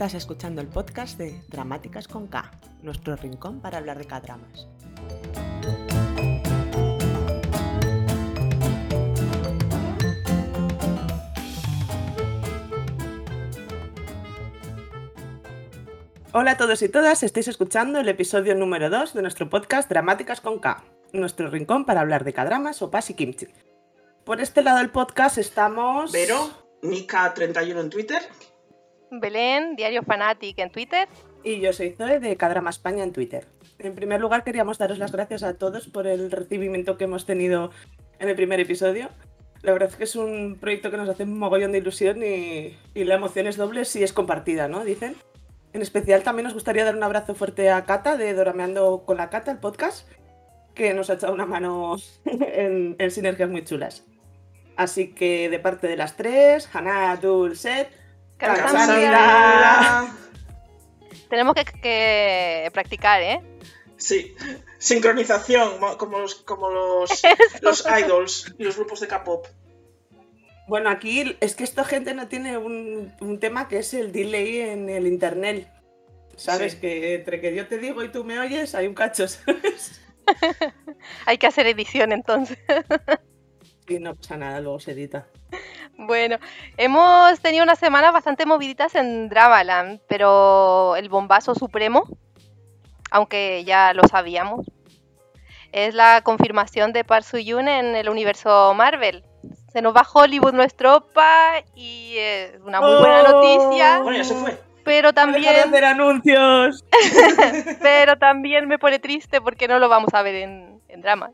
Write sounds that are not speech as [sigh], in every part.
Estás escuchando el podcast de Dramáticas con K, nuestro rincón para hablar de K-dramas. Hola a todos y todas, estáis escuchando el episodio número 2 de nuestro podcast Dramáticas con K, nuestro rincón para hablar de K-dramas, sopas y kimchi. Por este lado del podcast estamos... Vero, Nika31 en Twitter. Belén, Diario Fanatic en Twitter. Y yo soy Zoe de K-Drama España en Twitter. En primer lugar queríamos daros las gracias a todos por el recibimiento que hemos tenido en el primer episodio. La verdad es que es un proyecto que nos hace un mogollón de ilusión y, y la emoción es doble si es compartida, ¿no? Dicen. En especial también nos gustaría dar un abrazo fuerte a Cata de Dorameando con la Cata, el podcast, que nos ha echado una mano [laughs] en, en sinergias muy chulas. Así que de parte de las tres, Hannah, Dulcet, Tenemos que, que practicar, ¿eh? Sí, sincronización, mo- como los, como los, [laughs] los idols y los grupos de K-pop. Bueno, aquí es que esta gente no tiene un, un tema que es el delay en el internet. Sabes Sí. que entre que yo te digo y tú me oyes hay un cacho, [laughs] ¿sabes? [laughs] Hay que hacer edición entonces. Y no pasa nada, luego se edita. Bueno, hemos tenido unas semanas bastante moviditas en Dramaland, pero el bombazo supremo, aunque ya lo sabíamos, es la confirmación de Park Soo-yoon en el universo Marvel. Se nos va Hollywood nuestro opa y es una muy buena ¡Oh! noticia, Bueno, ya se fue. pero ¡Deja de también, hacer anuncios! [laughs] pero también me pone triste porque no lo vamos a ver en, en dramas.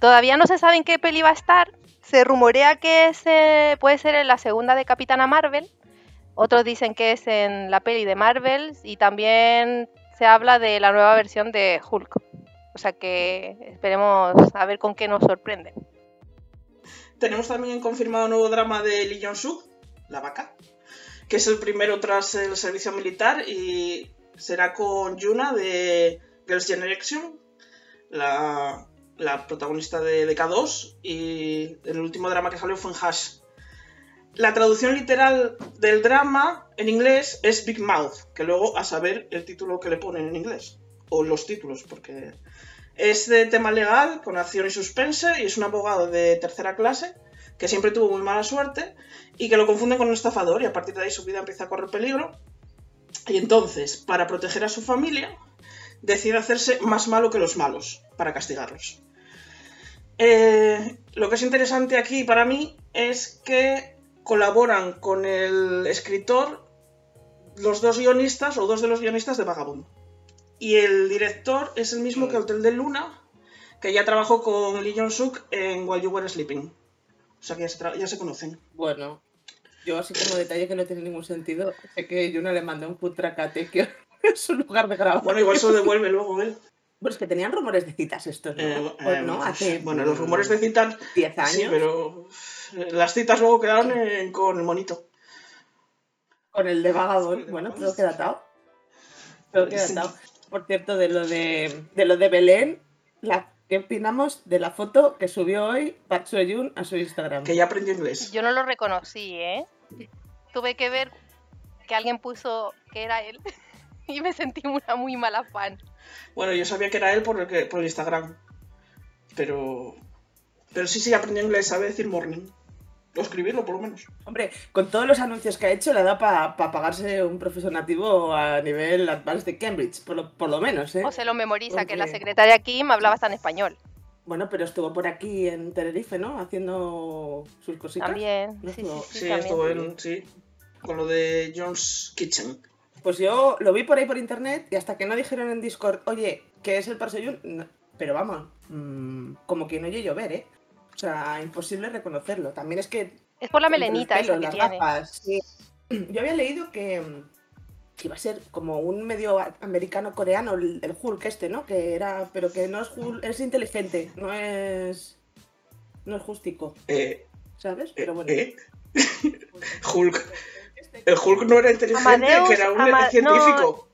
Todavía no se sabe en qué peli va a estar. Se rumorea que es, eh, puede ser en la segunda de Capitana Marvel. Otros dicen que es en la peli de Marvel. Y también se habla de la nueva versión de Hulk. O sea que esperemos a ver con qué nos sorprende. Tenemos también confirmado un nuevo drama de Lee Jong-suk, La Vaca, que es el primero tras el servicio militar y será con Yuna de Girls' Generation, la, la protagonista de, de K2, y el último drama que salió fue en Hash. La traducción literal del drama en inglés es Big Mouth, que luego a saber el título que le ponen en inglés, o los títulos, porque es de tema legal, con acción y suspense, y es un abogado de tercera clase que siempre tuvo muy mala suerte y que lo confunden con un estafador y a partir de ahí su vida empieza a correr peligro. Y entonces, para proteger a su familia, decide hacerse más malo que los malos, para castigarlos. Eh, lo que es interesante aquí para mí es que colaboran con el escritor los dos guionistas o dos de los guionistas de Vagabond. Y el director es el mismo que Hotel de Luna, que ya trabajó con Lee Jong-suk en While You Were Sleeping. O sea que ya se, ya se conocen. Bueno, yo así como detalle que no tiene ningún sentido, sé que Yuna le mandó un Tekio en su lugar de grabar. Bueno, igual se lo devuelve luego él. Bueno, es que tenían rumores de citas estos, ¿no? Eh, Pues eh, no, hace bueno, los rumores de citas 10 años Sí, pero eh, las citas luego quedaron en- con el monito. con el de Vagabond. Bueno, creo que datado. Creo que datado. Por cierto, de lo de, de lo de Belén, la, ¿qué opinamos de la foto que subió hoy Park a su Instagram? Que ya aprendió inglés. Yo no lo reconocí, ¿eh? Tuve que ver que alguien puso que era él [laughs] y me sentí una muy mala fan. Bueno, yo sabía que era él por el, que- por el Instagram. Pero. Pero sí, sí, aprendió inglés, sabe decir morning. O escribirlo, por lo menos. Hombre, con todos los anuncios que ha hecho, le da para pagarse un profesor nativo a nivel Advanced de Cambridge, por lo, por lo menos, ¿eh? O se lo memoriza, que la secretaria Kim hablaba hasta en español. Bueno, pero estuvo por aquí en Tenerife, ¿no? Haciendo sus cositas. También. No Sí, sí, Sí, también. estuvo en. Sí. Con lo de John's Kitchen. Pues yo lo vi por ahí por internet y hasta que no dijeron en Discord, oye, que es el no. pero vamos, mm, como que no oye llover, ¿eh? O sea, imposible reconocerlo. También es que Es por la melenita pelo, esa que las tiene. gafas, sí. [clears throat] Yo había leído que, que iba a ser como un medio americano-coreano el, el Hulk este, ¿no? Que era, pero que no es Hulk, es inteligente, no es, no es justico, Eh, ¿sabes? eh, Pero bueno. eh. [laughs] Hulk. El Hulk no era inteligente, Amadeus, que era un Ama- científico.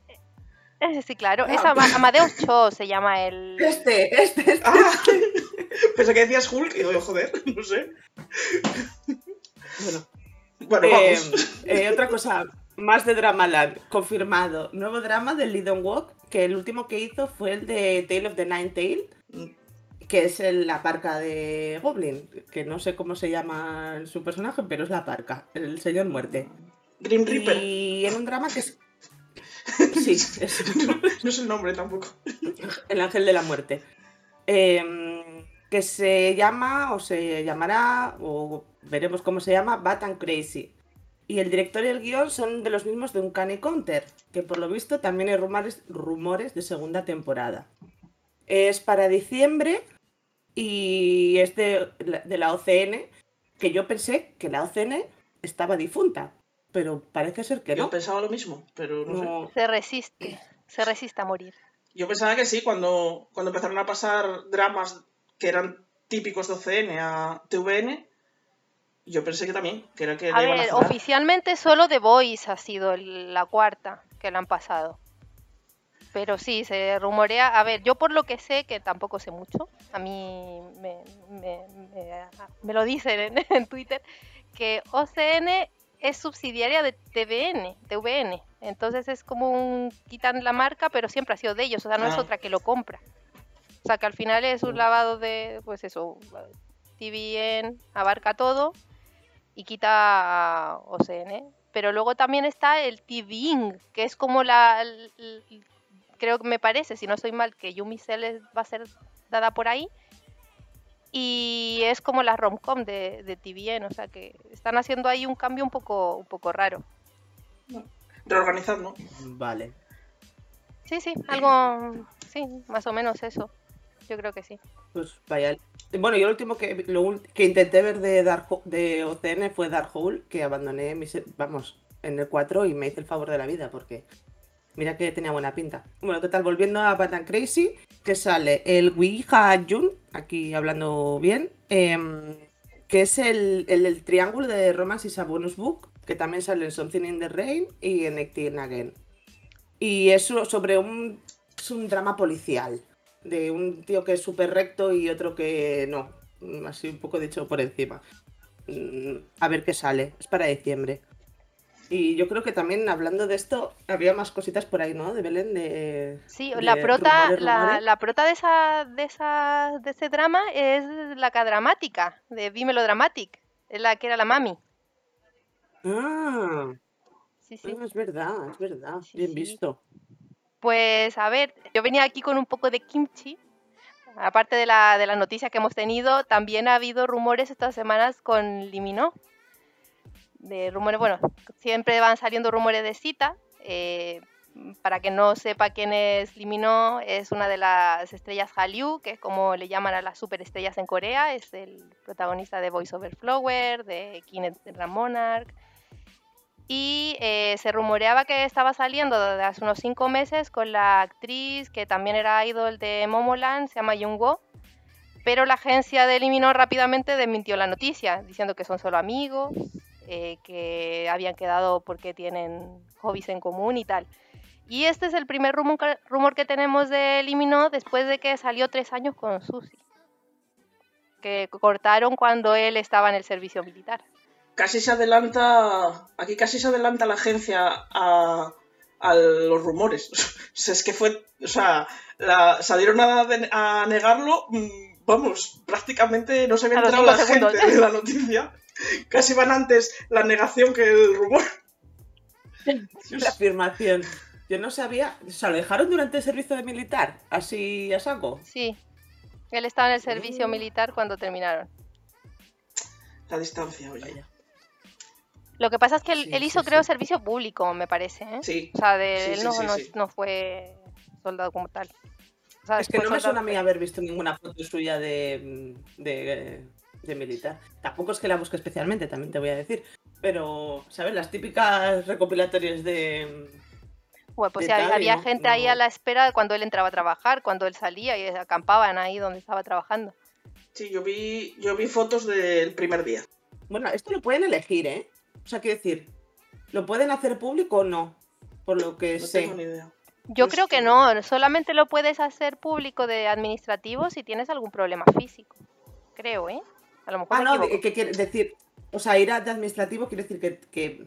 Eh, Sí, claro. Es Ah. Ama- Amadeus Cho se llama el. Este, este, este. Ah, [laughs] pensé que decías Hulk y digo, joder, [laughs] no sé. Bueno, Bueno, Eh, vamos. eh, otra cosa, Más de Dramaland, confirmado. Nuevo drama de Lee Dong Walk, que el último que hizo fue el de Tale of the Nine Tail, que es el- la parca de Goblin, que no sé cómo se llama su personaje, pero es la parca, el señor muerte. Grim Reaper. Y en un drama que es... Sí, es [laughs] No es el nombre tampoco. el ángel de la muerte. Em, que se llama, o se llamará, o veremos cómo se llama, Bat and Crazy. Y el director y el guion son de los mismos de un Uncanny Counter, que por lo visto también hay rumores, rumores de segunda temporada. Es para diciembre y es de, de la OCN, que yo pensé que la OCN estaba difunta, pero parece ser que Yo no. pensaba lo mismo, pero no, sé. Se resiste, se resiste a morir. Yo pensaba que sí, cuando, cuando empezaron a pasar dramas que eran típicos de OCN a TVN, yo pensé que también, que era que A le iban a ver, oficialmente solo The Voice ha sido el- la cuarta que la han pasado. Pero sí, se rumorea. A ver, yo por lo que sé, que tampoco sé mucho, a mí me, me- me- me lo dicen en, [laughs] en Twitter, que OCN es subsidiaria de TVN, TVN. Entonces es como un. quitan la marca, pero siempre ha sido de ellos, o sea, no es Ah. otra que lo compra. O sea, que al final es un lavado de. Pues eso, TVN abarca todo y quita OCN. Pero luego también está el TVing, que es como la. el- el- creo que me parece, si no estoy mal, que Yumi Cell va a ser dada por ahí. Y es como la romcom de, de TVN, o sea que están haciendo ahí un cambio un poco, un poco raro. Reorganizando. Vale. Sí, sí, algo. Sí, más o menos eso. Yo creo que sí. Pues vaya. Bueno, yo lo último que, lo que intenté ver de, Dark, de OCN fue Dark Hole, que abandoné mis, vamos, en el 4 y me hice el favor de la vida, porque mira que tenía buena pinta. Bueno, total, volviendo a Batman Crazy, que sale el Ouija Jun, aquí hablando bien, em, que es el, el, triángulo de Romance is a Bonus Book, que también sale en Something in the Rain y en 18 Again. Y es so- sobre un, es un drama policial de un tío que es súper recto y otro que no. Así un poco dicho por encima. Mm, A ver qué sale. Es para diciembre. Y yo creo que también hablando de esto, había más cositas por ahí, ¿no? De Belén, de... Sí, de la prota, rumores, la, rumores. la prota de esa, de esa, de ese drama es la cadramática, de Vimelo Dramatic, es la que era la mami. Ah, Sí, sí. ah, es verdad, es verdad. Sí, Bien visto. Pues a ver, yo venía aquí con un poco de kimchi. Aparte de la, de la noticia que hemos tenido, también ha habido rumores estas semanas con Limino. De rumores, bueno, siempre van saliendo rumores de cita. eh, para que no sepa quién es Limino, es una de las estrellas Hallyu, que es como le llaman a las superestrellas en Corea. Es el protagonista de Voice Over Flower, de King Ram Monarch. Y eh, se rumoreaba que estaba saliendo desde hace unos cinco meses con la actriz que también era idol de Momoland, se llama Jungwoo. Pero la agencia de eliminó rápidamente desmintió la noticia, diciendo que son solo amigos, eh, que habían quedado porque tienen hobbies en común y tal. Y este es el primer rumor rumor que tenemos de Eliminó después de que salió tres años con Susi. Que cortaron cuando él estaba en el servicio militar. Casi se adelanta. Aquí casi se adelanta la agencia a, a los rumores. [laughs] O sea, es que fue. O sea, la- salieron a, a negarlo. mm, Vamos, prácticamente no se había enterado la cinco gente segundos. de la noticia. Casi van antes la negación que el rumor. [laughs] La afirmación. Yo no sabía. O sea, lo dejaron durante el servicio de militar. Así a saco. Sí, él estaba en el servicio Mm. militar cuando terminaron. La distancia, oye. Vaya. Lo que pasa es que él, Sí, él sí, hizo, sí. creo, servicio público, me parece. ¿eh? Sí. O sea, de, Sí, él sí, no, sí, no, sí. no fue soldado como tal. O sea, Es que no me suena a mí haber visto ninguna foto suya de, de, de militar. Tampoco es que la busque especialmente, también te voy a decir. Pero, ¿sabes? Las típicas recopilatorias de. Bueno, pues de había, no- gente ahí a la espera de cuando él entraba a trabajar, cuando él salía y acampaban ahí donde estaba trabajando. Sí, yo vi, yo vi fotos del primer día. Bueno, esto lo pueden elegir, ¿eh? O sea, quiero decir, ¿lo pueden hacer público o no? Por lo que No sé. tengo ni idea. Yo Pues creo que que- no, solamente lo puedes hacer público de administrativo si tienes algún problema físico. Creo, ¿eh? A lo mejor Ah, no, ¿qué quiere decir? O sea, ir a de administrativo quiere decir que, que,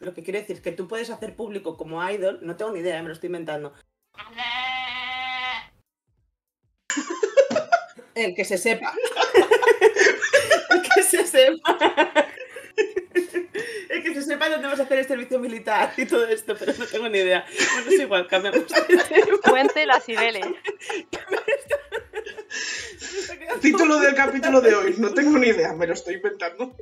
Lo que quiere decir es que tú puedes hacer público como idol, no tengo ni idea, me lo estoy inventando. [laughs] El que se sepa. [laughs] El que se sepa. [laughs] El que se sepa dónde vas a hacer el servicio militar y todo esto, pero no tengo ni idea. Bueno, es igual, cambiamos de tema. Puente Las Cibeles. [laughs] Título del capítulo de hoy, no tengo ni idea, me lo estoy inventando.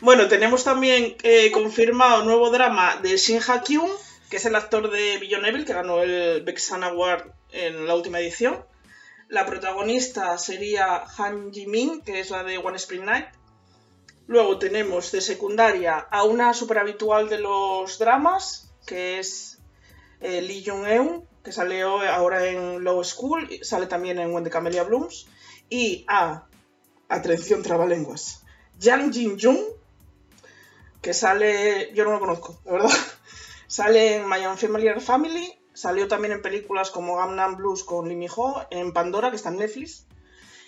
Bueno, tenemos también eh, confirmado nuevo drama de Shin Ha-kyun, que es el actor de Billion Evil, que ganó el Vexan Award en la última edición. La protagonista sería Han Ji-min, que es la de One Spring Night. Luego tenemos de secundaria a una super habitual de los dramas, que es eh, Lee Jung-eun, que sale ahora en Low School, sale también en When the Camellia Blooms. Y a, atención trabalenguas, Yang Jin-jung, que sale, yo no lo conozco, la verdad. [laughs] Sale en My Unfamiliar Family, salió también en películas como Gangnam Blues con Lee Mi-ho, en Pandora, que está en Netflix.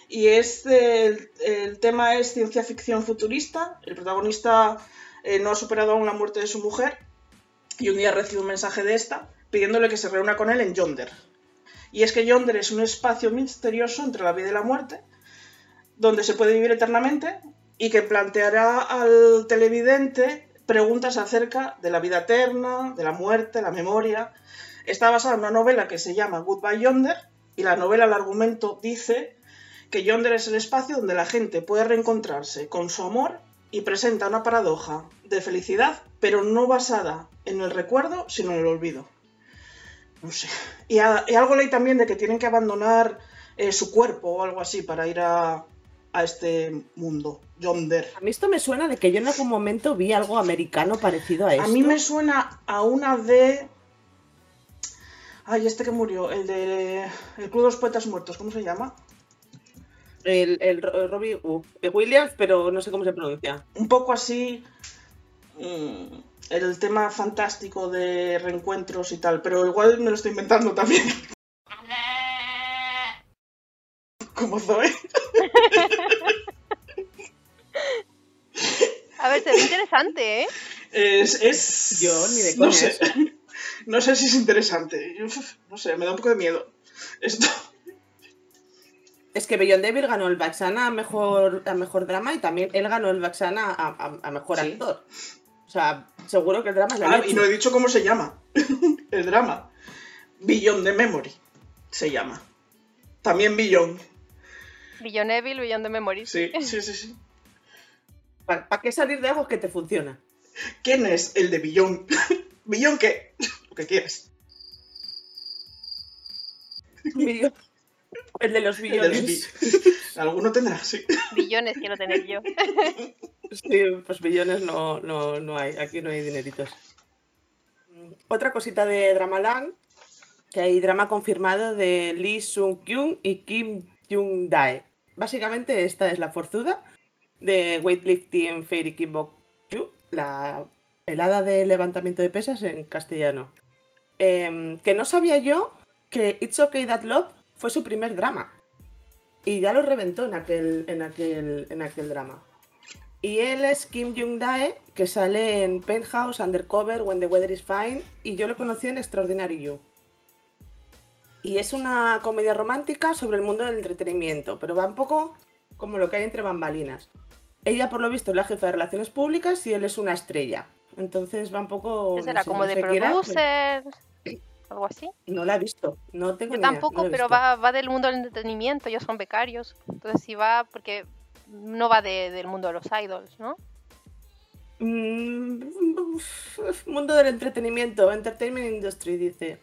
Y es el, el tema es ciencia ficción futurista. El protagonista eh, no ha superado aún la muerte de su mujer y un día recibe un mensaje de esta pidiéndole que se reúna con él en Yonder. Y es que Yonder es un espacio misterioso entre la vida y la muerte, donde se puede vivir eternamente y que planteará al televidente preguntas acerca de la vida eterna, de la muerte, la memoria. Está basada en una novela que se llama Goodbye Yonder y la novela, el argumento dice que Yonder es el espacio donde la gente puede reencontrarse con su amor y presenta una paradoja de felicidad, pero no basada en el recuerdo, sino en el olvido. No sé. Y, a- y algo leí también de que tienen que abandonar eh, su cuerpo o algo así para ir a, a este mundo, Yonder. A mí esto me suena de que yo en algún momento vi algo americano parecido a esto. A mí me suena a una de. Ay, este que murió, el de. El Club de los Poetas Muertos, ¿cómo se llama? El, el Robbie uh, Williams, pero no sé cómo se pronuncia. Un poco así. mm, el tema fantástico de reencuentros y tal, pero igual me lo estoy inventando también. [laughs] Como Zoe. [laughs] A ver, se ve interesante, ¿eh? Es. es... Yo ni de no sé. eso. [laughs] No sé si es interesante. Uf, No sé, me da un poco de miedo. Esto. Es que Beyond Devil ganó el Baxana a mejor, a mejor drama y también él ganó el Baxana a, a- a mejor Sí. actor. O sea, seguro que el drama es la Ah, leche. y no he dicho cómo se llama. [laughs] el drama. Beyond the Memory. Se llama. También Beyond. Billion Evil, Billion de Memory. Sí, sí, sí, sí. ¿Para qué salir de algo que te funciona? ¿Quién es el de Beyond? [laughs] ¿Beyond qué? [laughs] Lo que quieras. Billion- El de los billones. bi- [laughs] Alguno tendrá, sí. Billones quiero tener yo. Sí, pues billones no, no, no hay. Aquí no hay dineritos. Otra cosita de Dramaland, que hay drama confirmado de Lee Sung Kyung y Kim Jung Dae. Básicamente esta es la forzuda de Weightlifting Fairy Kickbox Kyu, la helada de levantamiento de pesas en castellano. Em, que no sabía yo que It's Okay That Love fue su primer drama. Y ya lo reventó en aquel, en aquel, en aquel drama. Y él es Kim Jung-dae, que sale en Penthouse, Undercover, When the Weather is Fine, y yo lo conocí en Extraordinary You. Y es una comedia romántica sobre el mundo del entretenimiento, pero va un poco como lo que hay entre bambalinas. Ella, por lo visto, es la jefa de relaciones públicas y él es una estrella. Entonces va un poco... ¿Qué no será? sé, Como no de pero producer, algo así. No la he visto, no tengo Yo idea, tampoco, no pero va, va del mundo del entretenimiento, ellos son becarios. Entonces sí va, porque no va de- del mundo de los idols, ¿no? Mm, mundo del entretenimiento, Entertainment Industry, dice.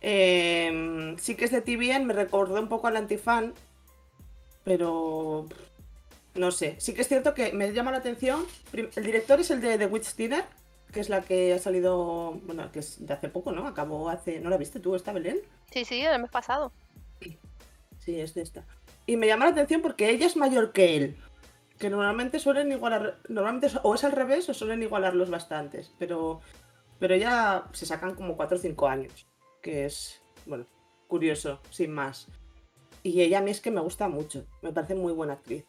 Em, sí que es de TVN, me recordó un poco al antifan, pero no sé. Sí que es cierto que me llama la atención. El director es el de The Witch Dinner, que es la que ha salido, bueno, que es de hace poco, ¿no? Acabó hace, ¿no la viste tú, esta Belén? Sí, sí, el mes pasado. Sí, es de esta. Y me llama la atención porque ella es mayor que él. Que normalmente suelen igualar. Normalmente o es al revés o suelen igualarlos bastantes. Pero. Pero ya se sacan como 4 o 5 años. Que es. Bueno, curioso, sin más. Y ella a mí es que me gusta mucho. Me parece muy buena actriz.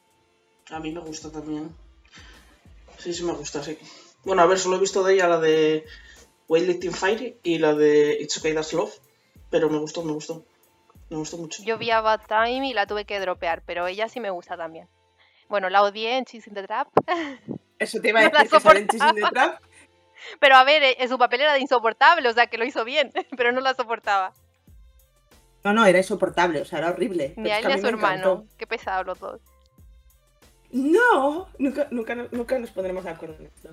A mí me gusta también. Sí, sí me gusta, sí. Bueno, a ver, solo he visto de ella la de Weightlifting Fire y la de It's Okay That's Love, pero me gustó, me gustó. Me gustó mucho. Yo vi a Bad Time y la tuve que dropear, pero ella sí me gusta también. Bueno, la odié en Cheese in the Trap. [laughs] Eso te iba a No decir que sale en. Cheese in the Trap. [laughs] Pero a ver, eh, su papel era de insoportable, o sea que lo hizo bien, [laughs] pero no la soportaba. No, no, era insoportable, o sea, era horrible. Ni a él ni a su encantó. hermano. Qué pesados los dos. No, nunca, nunca, nunca nos pondremos de acuerdo en esto.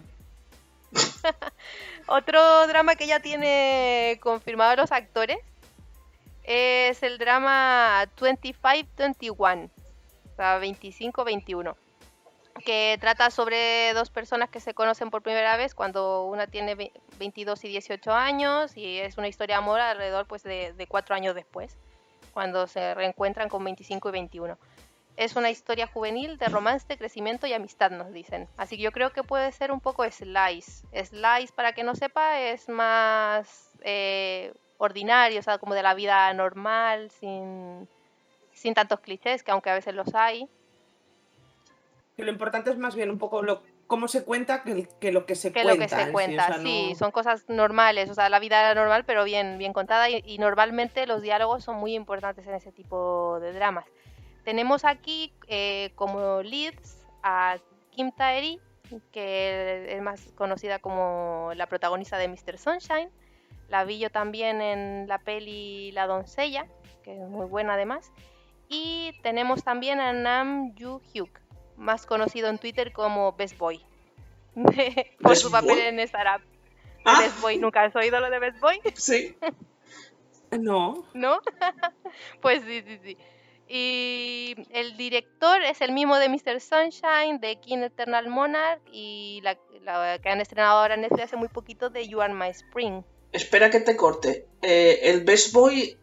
[laughs] Otro drama que ya tiene confirmado los actores es el drama 25-21, o sea, 25-21, que trata sobre dos personas que se conocen por primera vez cuando una tiene ve- 22 y 18 años y es una historia de amor alrededor pues, de, de cuatro años después, cuando se reencuentran con 25 y 21. Es una historia juvenil de romance, crecimiento y amistad, nos dicen. Así que yo creo que puede ser un poco slice. Slice, para que no sepa, es más eh, ordinario, o sea, como de la vida normal, sin, sin tantos clichés, que aunque a veces los hay. Que lo importante es más bien un poco lo, cómo se cuenta que, que lo que se que cuenta. lo que se sí, o cuenta, sea, sí, no- son cosas normales, o sea, la vida normal, pero bien, bien contada y, y normalmente los diálogos son muy importantes en ese tipo de dramas. Tenemos aquí eh, como leads a Kim Tae-ri, que es más conocida como la protagonista de Mr. Sunshine. La vi yo también en la peli La doncella, que es muy buena además. Y tenemos también a Nam Yoo Hyuk, más conocido en Twitter como Best Boy, [laughs] por ¿Best su papel Boy? en Startup. Ah. Best Boy, ¿nunca has oído lo de Best Boy? Sí. [laughs] No, ¿No? [laughs] pues sí, sí, sí. Y el director es el mismo de Mr. Sunshine, de King Eternal Monarch y la, la que han estrenado ahora en Netflix hace muy poquito de You Are My Spring. Espera que te corte. Eh, el Best Boy.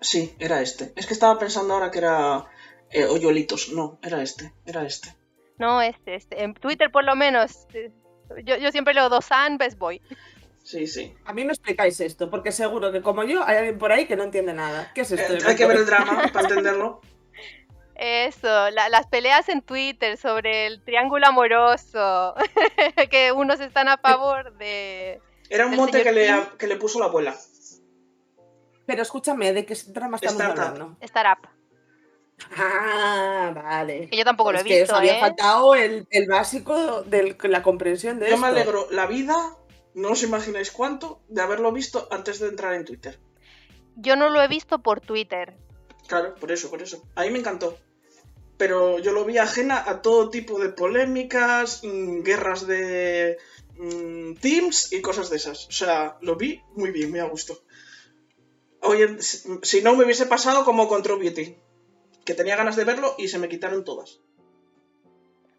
Sí, era este. Es que estaba pensando ahora que era. Eh, Hoyolitos. No, era este. Era este. No, este, este. En Twitter por lo menos. Yo, yo siempre leo Dosan Best Boy. Sí, sí. a mí me explicáis esto, porque seguro que como yo hay alguien por ahí que no entiende nada. ¿Qué es esto? Eh, hay que ver el drama [laughs] para entenderlo. Eso, la- las peleas en Twitter sobre el triángulo amoroso. [laughs] que unos están a favor de. Era un señor que le, que le puso la abuela. Pero escúchame, ¿de qué drama estamos Startup. hablando? Startup. Ah, vale. Que yo tampoco lo he Es que os visto, había ¿eh? faltado el, el básico de la comprensión de Yo esto. me alegro la vida, no os imagináis cuánto, de haberlo visto antes de entrar en Twitter. Yo no lo he visto por Twitter. Claro, por eso, por eso. A mí me encantó. Pero yo lo vi ajena a todo tipo de polémicas, mm, guerras de mm, teams y cosas de esas. O sea, lo vi muy bien, muy a gusto. Oye, si no me hubiese pasado como con True Beauty, que tenía ganas de verlo y se me quitaron todas.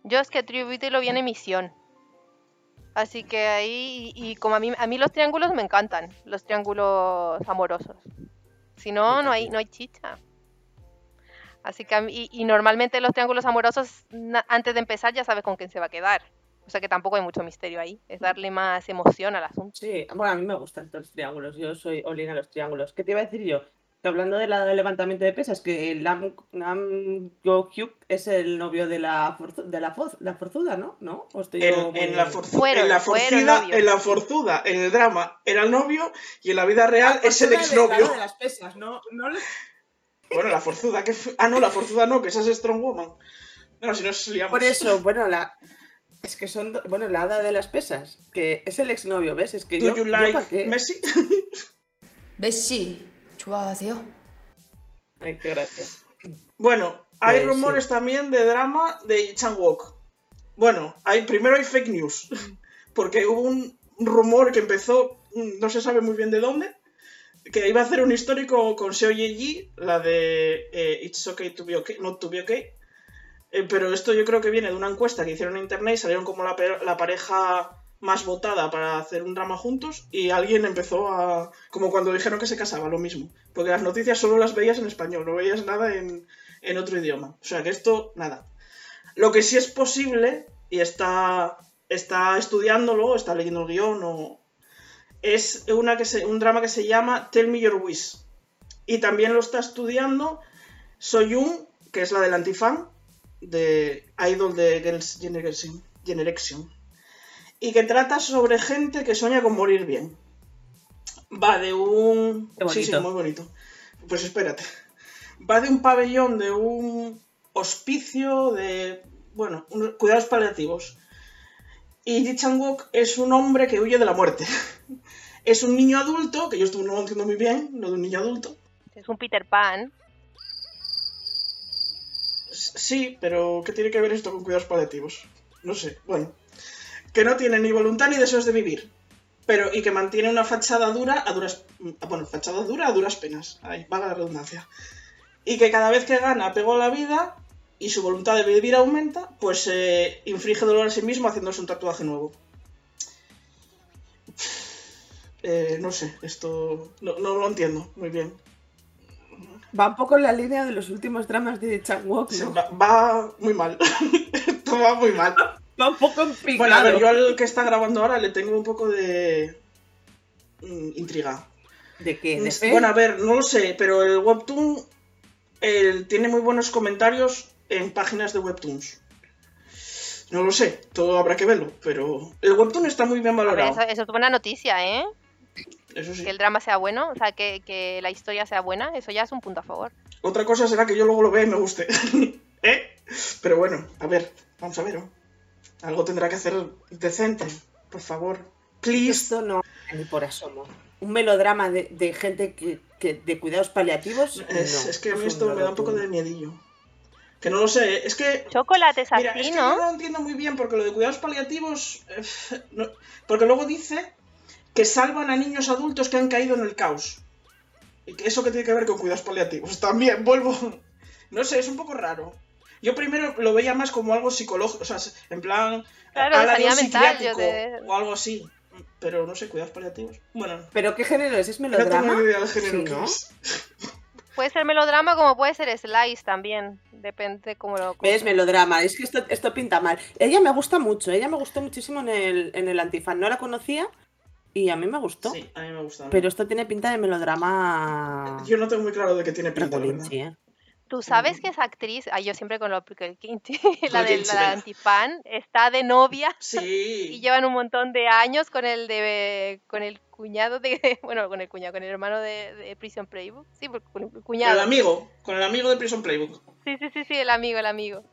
Yo es que Tribute lo vi en emisión. Así que ahí, y, y como a mí, a mí los triángulos me encantan, los triángulos amorosos. Si no, no hay, no hay chicha. Así que y, y normalmente los triángulos amorosos, antes de empezar, ya sabes con quién se va a quedar. O sea que tampoco hay mucho misterio ahí. Es darle más emoción al asunto. Sí, bueno, a mí me gustan los triángulos. Yo soy Olin a los triángulos. ¿Qué te iba a decir yo? Hablando de la del levantamiento de pesas, que Nam, Nam Go Hyuk es el novio de la, forzu- de la, foz- la forzuda, ¿no? ¿No? ¿O estoy yo En, muy- la forzu- Fueron- en la en forzuda, en el drama era el novio y en la vida real es el forzuda de- la exnovio. de las pesas, ¿no? Bueno, la forzuda, que Ah, no, la forzuda no, que esa es Strong Woman. No, si no se liamos. Por eso, bueno, la... Es que son, bueno, la hada de las pesas, que es el exnovio, ¿ves? Es que Do yo, you yo like ¿pa' qué? Messi? [laughs] 메시 좋아하세요? Ay, qué gracia. Bueno, hay Pues, rumores sí. también de drama de Chan Wook. Bueno, hay, primero hay fake news. [laughs] Porque hubo un rumor que empezó, mm, no se sabe muy bien de dónde, que iba a hacer un histórico con Seo Ye-ji, la de eh, It's okay to be okay, not to be okay. Eh, pero esto yo creo que viene de una encuesta que hicieron en internet y salieron como la, pe- la pareja más votada para hacer un drama juntos y alguien empezó a... como cuando dijeron que se casaba, lo mismo. Porque las noticias solo las veías en español, no veías nada en, en otro idioma. O sea que esto, nada. Lo que sí es posible, y está, está estudiándolo, está leyendo el guion, o, es una que se, un drama que se llama Tell Me Your Wish. Y también lo está estudiando Soyun, que es la del antifan, de Idol de Girls' Generation. Generation. Y que trata sobre gente que sueña con morir bien. Va de un... Qué Sí, sí, bonito. muy bonito. Pues espérate. Va de un pabellón de un hospicio de... Bueno, un- cuidados paliativos. Y Ji Chang-wook es un hombre que huye de la muerte. [laughs] Es un niño adulto, que yo esto no lo entiendo muy bien, lo de un niño adulto. Es un Peter Pan. Sí, pero ¿qué tiene que ver esto con cuidados paliativos? No sé, bueno. Que no tiene ni voluntad ni deseos de vivir. Pero, y que mantiene una fachada dura a duras... Bueno, fachada dura a duras penas. Ahí, vaga la redundancia. Y que cada vez que gana apego a la vida y su voluntad de vivir aumenta, pues se inflige dolor a sí mismo haciéndose un tatuaje nuevo. Eh, no sé, esto no, no lo entiendo muy bien. Va un poco en la línea de los últimos dramas de Se ¿no? Va, va muy mal. [laughs] Esto va muy mal. Va un poco en picado. Bueno, a ver, yo al que está grabando ahora le tengo un poco de mm, intriga. ¿De qué? ¿De fe? Bueno, a ver, no lo sé, pero el webtoon el- tiene muy buenos comentarios en páginas de webtoons. No lo sé, todo habrá que verlo, pero el webtoon está muy bien ver, valorado. eso, eso es buena noticia, ¿eh? Eso sí. Que el drama sea bueno, o sea, que, que la historia sea buena, eso ya es un punto a favor. Otra cosa será que yo luego lo vea y me guste. [laughs] ¿Eh? Pero bueno, a ver, vamos a ver. ¿no? Algo tendrá que hacer decente, por favor. Please. Esto no ni por asomo. Un melodrama de, de gente que, que- de cuidados paliativos. Es, no. es que a mí esto me da un poco de miedillo. Que no lo sé, es que Chocolate es Mira, así, es que ¿no? yo no lo entiendo muy bien porque lo de cuidados paliativos. eh, no- porque luego dice que salvan a niños adultos que han caído en el caos. ¿Y que eso que tiene que ver con cuidados paliativos? También, vuelvo. [laughs] No sé, es un poco raro. Yo primero lo veía más como algo psicológico, o sea, en plan. Claro, de un mental, psiquiátrico de- O algo así. Pero no sé, cuidados paliativos. Bueno, ¿Pero qué género es? ¿Es no melodrama? tengo ni idea del género Sí, que ¿no? es. Puede ser melodrama como puede ser slice también, depende de cómo lo... Es melodrama, es que esto, esto pinta mal. Ella me gusta mucho, ella me gustó muchísimo en el, en el antifan. No la conocía y a mí me gustó. Sí, a mí me gusta. Pero esto tiene pinta de melodrama. Yo no tengo muy claro de qué tiene pinta, sí, ¿eh? Tú sabes que esa actriz, ay, yo siempre con lo el Quinti, [laughs] la el del la está de novia [laughs] y Sí. llevan un montón de años con el de con el cuñado de [laughs] bueno con el cuñado con el hermano de, de Prison Playbook sí con el Con el cuñado amigo, con el amigo de Prison Playbook. sí sí sí sí el amigo el amigo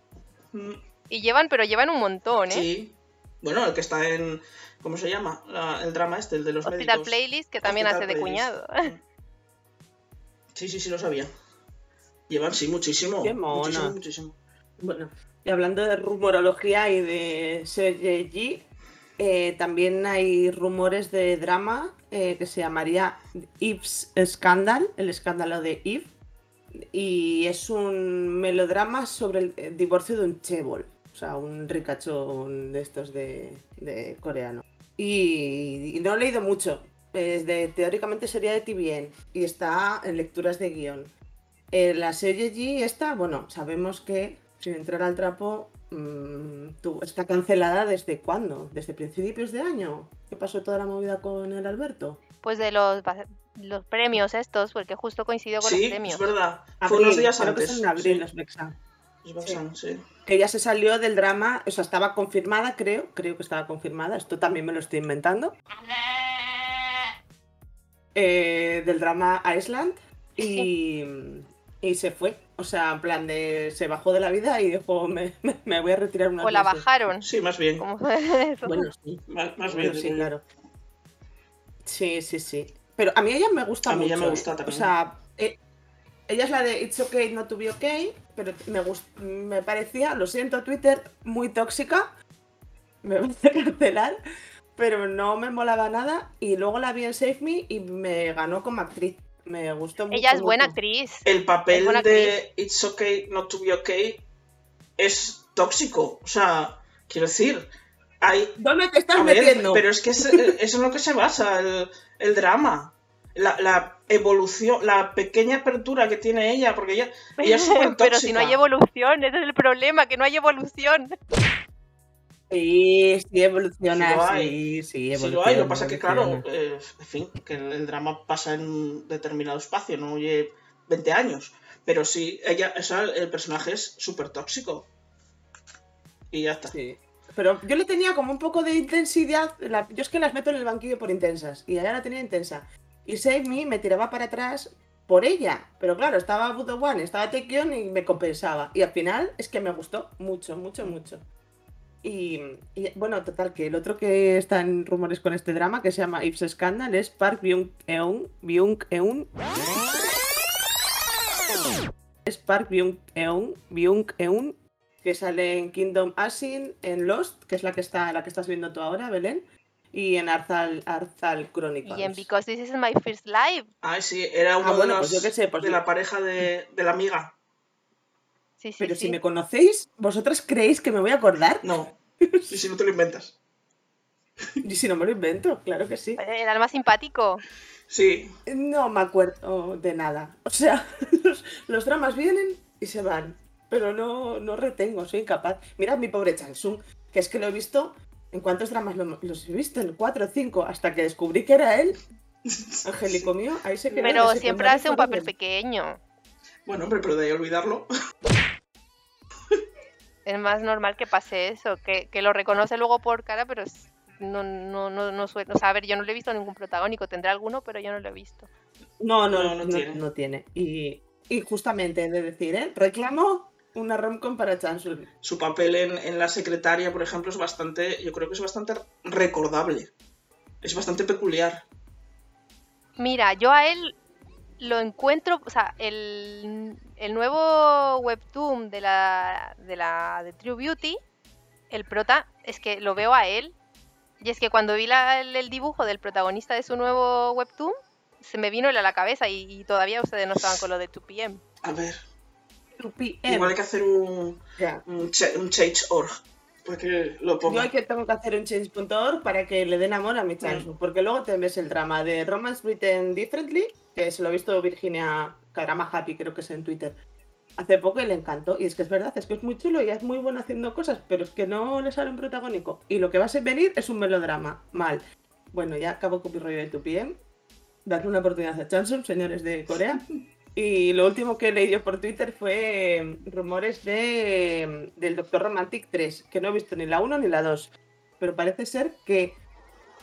Mm, y llevan pero llevan un montón eh Sí. Bueno, el que está en. ¿Cómo se llama? La- el drama este, el de los Hospital médicos. Playlist que también Hospital hace de cuñado Mm. Sí, sí, sí, lo sabía. Llevan, sí, muchísimo. Qué mona. Muchísimo, muchísimo. Bueno, y hablando de rumorología y de Sergei eh, también hay rumores de drama eh, que se llamaría Eve's Scandal, el escándalo de Eve. Y es un melodrama sobre el eh, divorcio de un chebol, o sea, un ricachón de estos de, de coreano. Y, y no he leído mucho, es de- teóricamente sería de TVN y está en lecturas de guion. Eh, la serie G esta, bueno, sabemos que sin entrar al trapo mm, tu- está cancelada desde cuándo, desde principios de año. ¿Qué pasó toda la movida con el Alberto? pues de los premios estos porque justo coincidió con Sí, los premios es verdad. Fue unos días creo que antes. es en abril sí. los bastante, sí. Que ya se salió del drama, o sea, estaba confirmada, creo, creo que estaba confirmada, esto también me lo estoy inventando. Eh, del drama Iceland y, y se fue. O sea, en plan de se bajó de la vida y dijo, me, me- me voy a retirar una o la bajaron Sí, más bien. Bueno, sí. Más, más Bueno, bien. sí, claro. Sí, sí, sí. Pero a mí ella me gusta A mí mucho. ella me gusta también. O sea, eh, ella es la de It's okay not to be okay, pero me, gust- me parecía, lo siento Twitter, muy tóxica. Me [laughs] voy a cancelar, pero no me molaba nada. Y luego la vi en Save Me y me ganó como actriz. Me gustó mucho. ella es buena mucho. actriz El papel de It's okay not to be okay es tóxico. O sea, quiero decir, hay. ¿Dónde te estás ver, metiendo? pero es que es, eso es en lo que se basa el, el drama. La, la evolución, la pequeña apertura que tiene ella, porque ella, ella es súper [laughs] pero si no hay tóxica. evolución ese es el problema que no hay evolución Sí, sí evoluciona, Sí lo sí, hay. sí, Sí evoluciona. lo hay, lo que pasa es que, claro, eh, en fin, que el, el drama pasa en un determinado espacio, no oye 20 años. Pero sí, ella, o sea, el personaje es súper tóxico. Y ya está. Sí. Pero yo le tenía como un poco de intensidad. la- yo es que las meto en el banquillo por intensas. Y allá la tenía intensa. Y Save Me me tiraba para atrás por ella. Pero claro, estaba Budo One, estaba Taekyon y me compensaba. Y al final es que me gustó mucho, mucho, mucho. Y, y, bueno, total, que el otro que está en rumores con este drama, que se llama Ips Scandal, es Park Byung-eun. Byung-eun. Es Park Byung-eun. Byung-eun que sale en Kingdom Asin, en Lost, que es la que está la que estás viendo tú ahora, Belén, y en Arzal, Arzal Chronicles. Y en Because This Is My First Live. Ay, sí, era uno Ah, bueno, de, pues yo qué sé, pues de sí. la pareja de, de la amiga. Sí, sí, Pero sí. si me conocéis, ¿vosotras creéis que me voy a acordar? No. [laughs] Y si no te lo inventas. Y si no me lo invento, claro que sí. Era el más simpático. Sí. No me acuerdo de nada. O sea, [laughs] los, los dramas vienen y se van. Pero no, no retengo, soy incapaz. Mira mi pobre Chansung, que es que lo he visto. ¿En cuántos dramas lo- los he visto? En cuatro o cinco, hasta que descubrí que era él. [laughs] Angélico mío, ahí se quedó. Pero siempre hace un papel pequeño. Bueno, hombre, pero de ahí olvidarlo. Es más normal que pase eso, que, que lo reconoce luego por cara, pero es- no, no, no, no suele. O sea, a ver, yo no le he visto ningún protagónico, tendrá alguno, pero yo no lo he visto. No, no, No, no, no tiene. no tiene. Y, y justamente he de decir, ¿eh? Reclamo una romcom para Chansung. Su papel en, en La secretaria, por ejemplo, es bastante. Yo creo que es bastante recordable. Es bastante peculiar. Mira, yo a él lo encuentro, o sea, el, el nuevo webtoon de la, de la de True Beauty, el prota, es que lo veo a él. Y es que cuando vi la- el, el dibujo del protagonista de su nuevo webtoon, se me vino él a la cabeza y, y todavía ustedes no estaban con lo de [laughs] 2PM. A ver, 2PM. igual hay que hacer un, Ya. un, cha- un change.org. Porque lo Yo pongo. hay que tengo que hacer un change.org para que le den amor a mi Chansung, porque luego te ves el drama de Romance Written Differently, que se lo ha visto Virginia Carama Happy, creo que es en Twitter, hace poco y le encantó. Y es que es verdad, es que es muy chulo y es muy bueno haciendo cosas, pero es que no le sale un protagónico. Y lo que va a venir es un melodrama, mal. Bueno, ya acabo con mi rollo de 2PM. Darle una oportunidad a Chansung, señores de Corea. Y lo último que leí yo por Twitter fue eh, rumores de, del Doctor Romantic 3, que no he visto ni la 1 ni la 2. Pero parece ser que,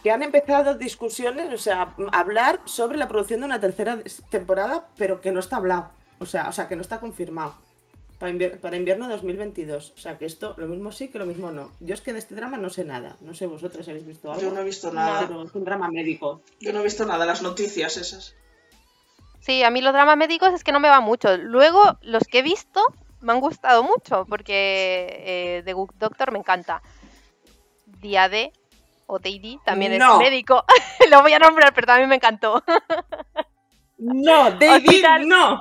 que han empezado discusiones, o sea, a hablar sobre la producción de una tercera temporada, pero que no está hablado. O sea, o sea que no está confirmado. Para, invier- para invierno 2022. O sea que esto, lo mismo sí que lo mismo no. Yo es que de este drama no sé nada. No sé vosotros si habéis visto algo. Yo no he visto nada. Pero es un drama médico. Yo no he visto nada, las noticias esas. Sí, a mí los dramas médicos es que no me va mucho. Luego, los que he visto me han gustado mucho, porque eh, The Good Doctor me encanta. Día D o Daily también No. es médico. [laughs] Lo voy a nombrar, pero también me encantó. [laughs] No, Hospital. no.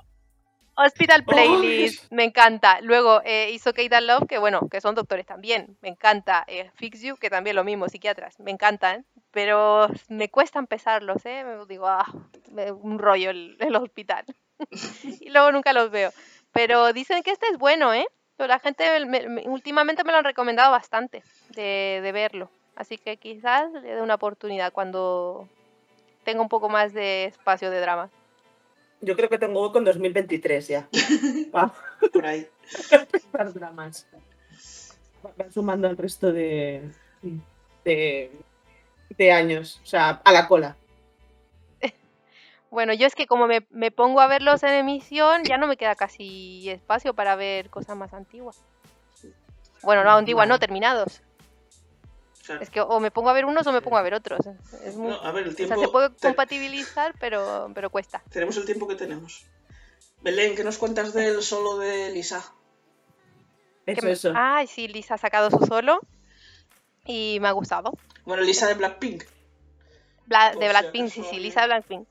Hospital Oh, Playlist, me encanta. Luego, eh, hizo and Love, que bueno, que son doctores también, me encanta. Eh, Fix You, que también lo mismo, psiquiatras, me encantan. Pero me cuesta empezarlos, ¿eh? Me digo, ah, un rollo el, el hospital. [laughs] y luego nunca los veo. Pero dicen que este es bueno, ¿eh? Pero la gente me- me- últimamente me lo han recomendado bastante de, de verlo. Así que quizás le dé una oportunidad cuando tenga un poco más de espacio de drama. Yo creo que tengo con 2023 ya. [laughs] Va. Por ahí. [laughs] Para dramas. Van sumando al resto de, de, de años. O sea, a la cola. Bueno, yo es que como me, me pongo a verlos en emisión, ya no me queda casi espacio para ver cosas más antiguas. Bueno, no antiguas, no, terminados. Claro. Es que o me pongo a ver unos o me pongo a ver otros. Es muy- No, a ver, el o sea, tiempo. se puede compatibilizar, pero, pero cuesta. tenemos el tiempo que tenemos. Belén, ¿qué nos cuentas del solo de Lisa? Eso, me- eso. Ay, sí, Lisa ha sacado su solo y me ha gustado. Bueno, Lisa de Blackpink. Bla- de Blackpink, sí, sí, Lisa de Blackpink.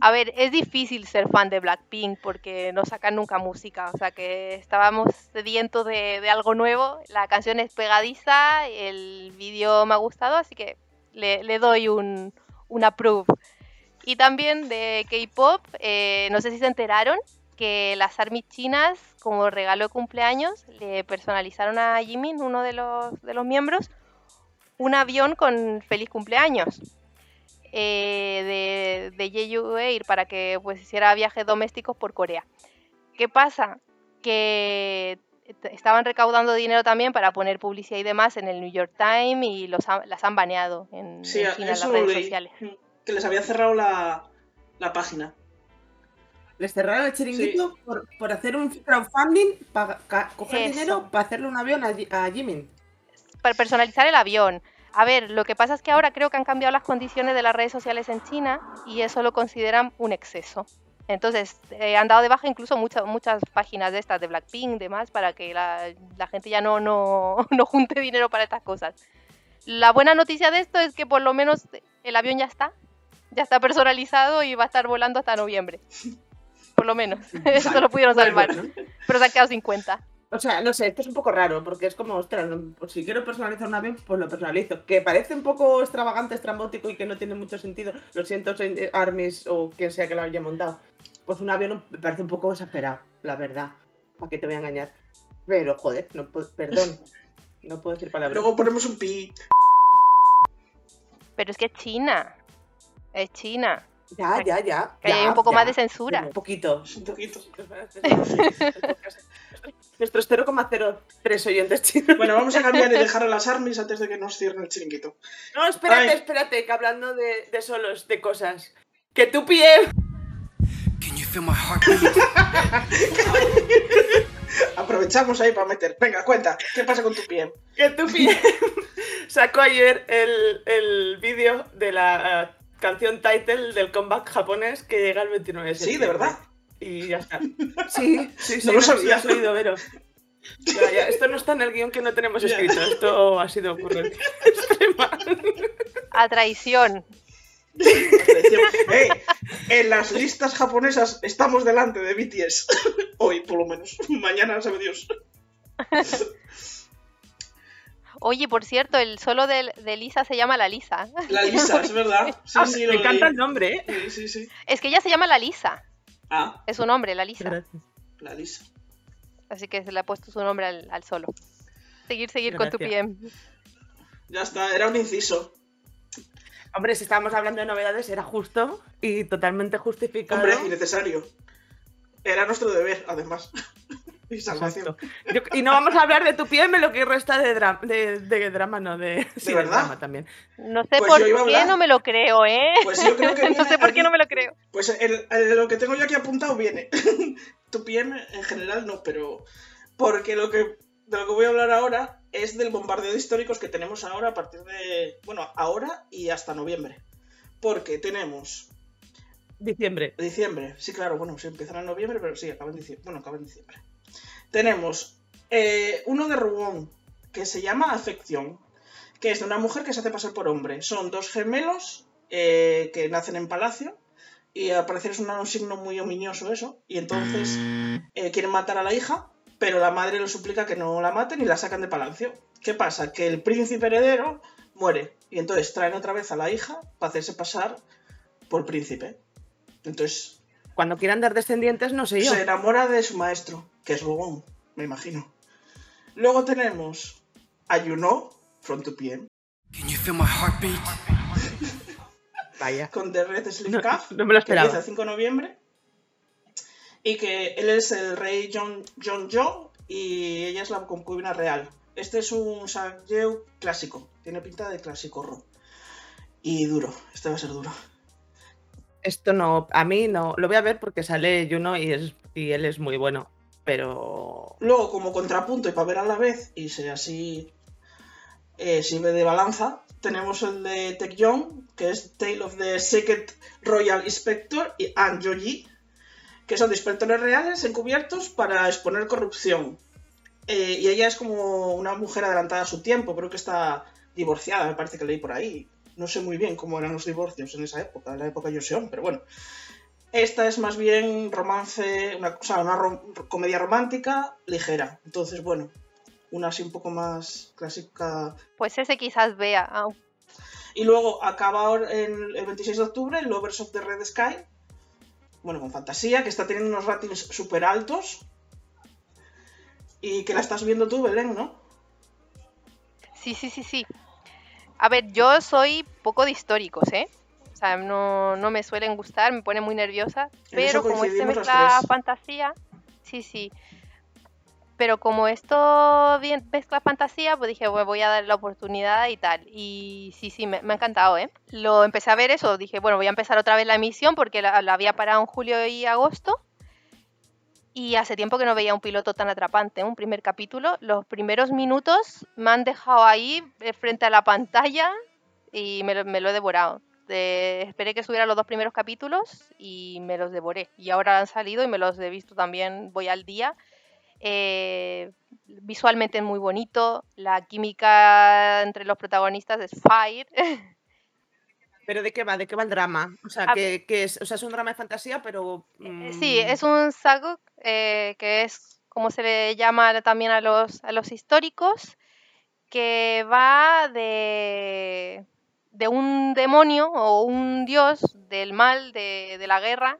A ver, es difícil ser fan de Blackpink porque no sacan nunca música. O sea que estábamos sedientos de, de algo nuevo. La canción es pegadiza, el vídeo me ha gustado, así que le, doy un, un approve. Y también de K-pop, eh, no sé si se enteraron que las ARMY chinas, como regalo de cumpleaños, le personalizaron a Jimin, uno de los, de los miembros, un avión con feliz cumpleaños eh, de, de Jeju Air para que pues hiciera viajes domésticos por Corea. ¿Qué pasa? Que est- estaban recaudando dinero también para poner publicidad y demás en el New York Times y los ha- las han baneado en, Sí, en China en eso las redes leí. sociales. Que les había cerrado la, la página. Les cerraron el chiringuito por, por hacer un crowdfunding para coger Eso. dinero para hacerle un avión a, a Jimin. Para personalizar el avión. A ver, lo que pasa es que ahora creo que han cambiado las condiciones de las redes sociales en China y eso lo consideran un exceso. Entonces, eh, han dado de baja incluso muchas muchas páginas de estas, de Blackpink, demás, para que la, la gente ya no, no, [laughs] no junte dinero para estas cosas. La buena noticia de esto es que por lo menos el avión ya está, ya está personalizado y va a estar volando hasta noviembre. Por lo menos, [laughs] eso lo pudieron salvar, pero se han quedado sin cuenta. O sea, no sé, esto es un poco raro, porque es como, ostras, no- pues si quiero personalizar un avión, pues lo personalizo. Que parece un poco extravagante, estrambótico y que no tiene mucho sentido. Lo siento, Armis o quien sea que lo haya montado. Pues un avión me parece un poco exagerado, la verdad. ¿Para qué te voy a engañar? Pero, joder, no puedo, perdón. No puedo decir palabras. Luego ponemos un pi. Pero es que es China, es China. Ya, ya, ya. Que hay un poco ya. más de censura. Un poquito. Un poquito. [laughs] Nuestros 0,03 oyentes chinos. Bueno, vamos a cambiar y dejar a las armies antes de que nos cierren el chiringuito. No, espérate, Ay. espérate, que hablando de, de solos, de cosas. Que tu pie. Can you feel my heartbeat? [laughs] Aprovechamos ahí para meter. Venga, cuenta. ¿Qué pasa con tu pie? Que tu pie [laughs] sacó ayer el, el vídeo de la canción title del comeback japonés que llega el 29 de Sí, septiembre. de verdad. Y ya está. Sí, [laughs] sí, sí. No lo sabía. has oído, Vero. Ya, ya, Esto no está en el guion que no tenemos Ya. escrito. Esto ha sido ocurrencia [laughs] extrema. A traición. Ey, en las listas japonesas estamos delante de BTS. [laughs] Hoy, por lo menos. Mañana sabe Dios. Oye, por cierto, el solo de, de Lisa se llama la Lisa. La Lisa, es verdad. [laughs] Sí, Ah, sí, me encanta el nombre, ¿eh? Sí, sí, sí. Es que ella se llama la Lisa. Ah, Es su nombre, la Lisa. Gracias. la Lisa. Así que se le ha puesto su nombre al, al solo. Seguir, seguir con tu. PM. Ya está, era un inciso. Hombre, si estábamos hablando de novedades, era justo y totalmente justificado. Hombre, innecesario. Era nuestro deber, además. [laughs] [laughs] y salvación. Exacto. Yo- y no vamos a hablar de tu pie, me lo que resta de, dra- de, de drama, no de, sí, de verdad? drama también. No sé Pues por qué hablar. no me lo creo, ¿eh? Pues yo creo que [laughs] no sé por aquí- qué no me lo creo. Pues el- el- lo que tengo yo aquí apuntado viene. [laughs] tu PM en general no, pero. Porque lo que. De lo que voy a hablar ahora es del bombardeo de históricos que tenemos ahora a partir de. Bueno, ahora y hasta noviembre. Porque tenemos Diciembre. diciembre. Sí, claro, bueno, se empezará en noviembre, pero sí, acaba en diciembre. Bueno, acaba en diciembre. Tenemos eh, uno de Rubón que se llama Afección, que es de una mujer que se hace pasar por hombre. Son dos gemelos eh, que nacen en palacio y al parecer es un signo muy ominioso eso. Y entonces eh, quieren matar a la hija, pero la madre le suplica que no la maten y la sacan de palacio. ¿Qué pasa? Que el príncipe heredero muere y entonces traen otra vez a la hija para hacerse pasar por príncipe. Entonces Cuando quieran dar descendientes, no sé yo. se enamora de su maestro, que es Rubón, me imagino. Luego tenemos a Yuno, From to PM, Can you feel my heartbeat? Vaya. con The Red Sleeve No, Cuff, no me lo que empieza esperaba. el 5 de noviembre. Y que él es el rey John, John Jo y ella es la concubina real. Este es un Sagyeu clásico, tiene pinta de clásico ro. Y duro, este va a ser duro. Esto no, a mí no. Lo voy a ver porque sale Juno y, es, y él es muy bueno. Pero. Luego, como contrapunto y para ver a la vez, y se así eh, sirve de balanza, tenemos el de Tech Young, que es Tale of the Secret Royal Inspector, y Anne Joji, que son de inspectores reales encubiertos para exponer corrupción. Eh, y ella es como una mujer adelantada a su tiempo, creo que está divorciada, me parece que leí por ahí. No sé muy bien cómo eran los divorcios en esa época, en la época de Joseon, pero bueno. Esta es más bien romance, una, o sea, una rom- comedia romántica ligera. Entonces, bueno, una así un poco más clásica. Pues ese quizás vea. Y luego acaba en el 26 de octubre Lovers of the Red Sky. Bueno, con fantasía, que está teniendo unos ratings súper altos. Y que la estás viendo tú, Belén, ¿no? Sí, sí, sí, sí. A ver, yo soy poco de históricos, ¿eh? O sea, no, no me suelen gustar, me pone muy nerviosa. Pero como este mezcla fantasía, sí, sí. pero como esto bien mezcla fantasía, pues dije, bueno, voy a dar la oportunidad y tal. Y sí, sí, me, me ha encantado, ¿eh? Lo empecé a ver eso, dije, bueno, voy a empezar otra vez la emisión porque la, la había parado en julio y agosto. Y hace tiempo que no veía un piloto tan atrapante, un primer capítulo. Los primeros minutos me han dejado ahí eh, frente a la pantalla y me lo, me lo he devorado. De- esperé que subieran los dos primeros capítulos y me los devoré. Y ahora han salido y me los he visto también, voy al día. Eh, visualmente es muy bonito, la química entre los protagonistas es fire. [laughs] ¿Pero de qué va? ¿De qué va el drama? O sea, que, que es, o sea, es un drama de fantasía, pero... Eh, Sí, mm, es un saguk, eh, que es como se le llama también a los, a los históricos, que va de, de un demonio o un dios del mal, de, de la guerra,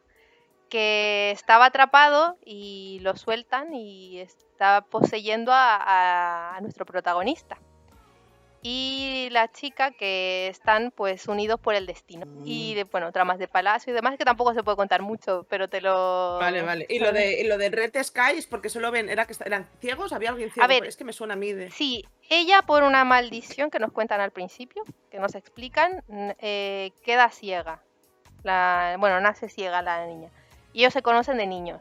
que estaba atrapado y lo sueltan y está poseyendo a, nuestro protagonista. Y la chica que están pues unidos por el destino. Y de, bueno, tramas de palacio y demás que tampoco se puede contar mucho, pero te lo... Vale, vale. Y lo de, y lo de Red Sky es porque solo ven, era que eran ciegos, había alguien ciego. ver, es que me suena a mí de. Sí, ella por una maldición que nos cuentan al principio, que nos explican, eh, queda ciega. La, bueno, nace ciega la niña. Y ellos se conocen de niños.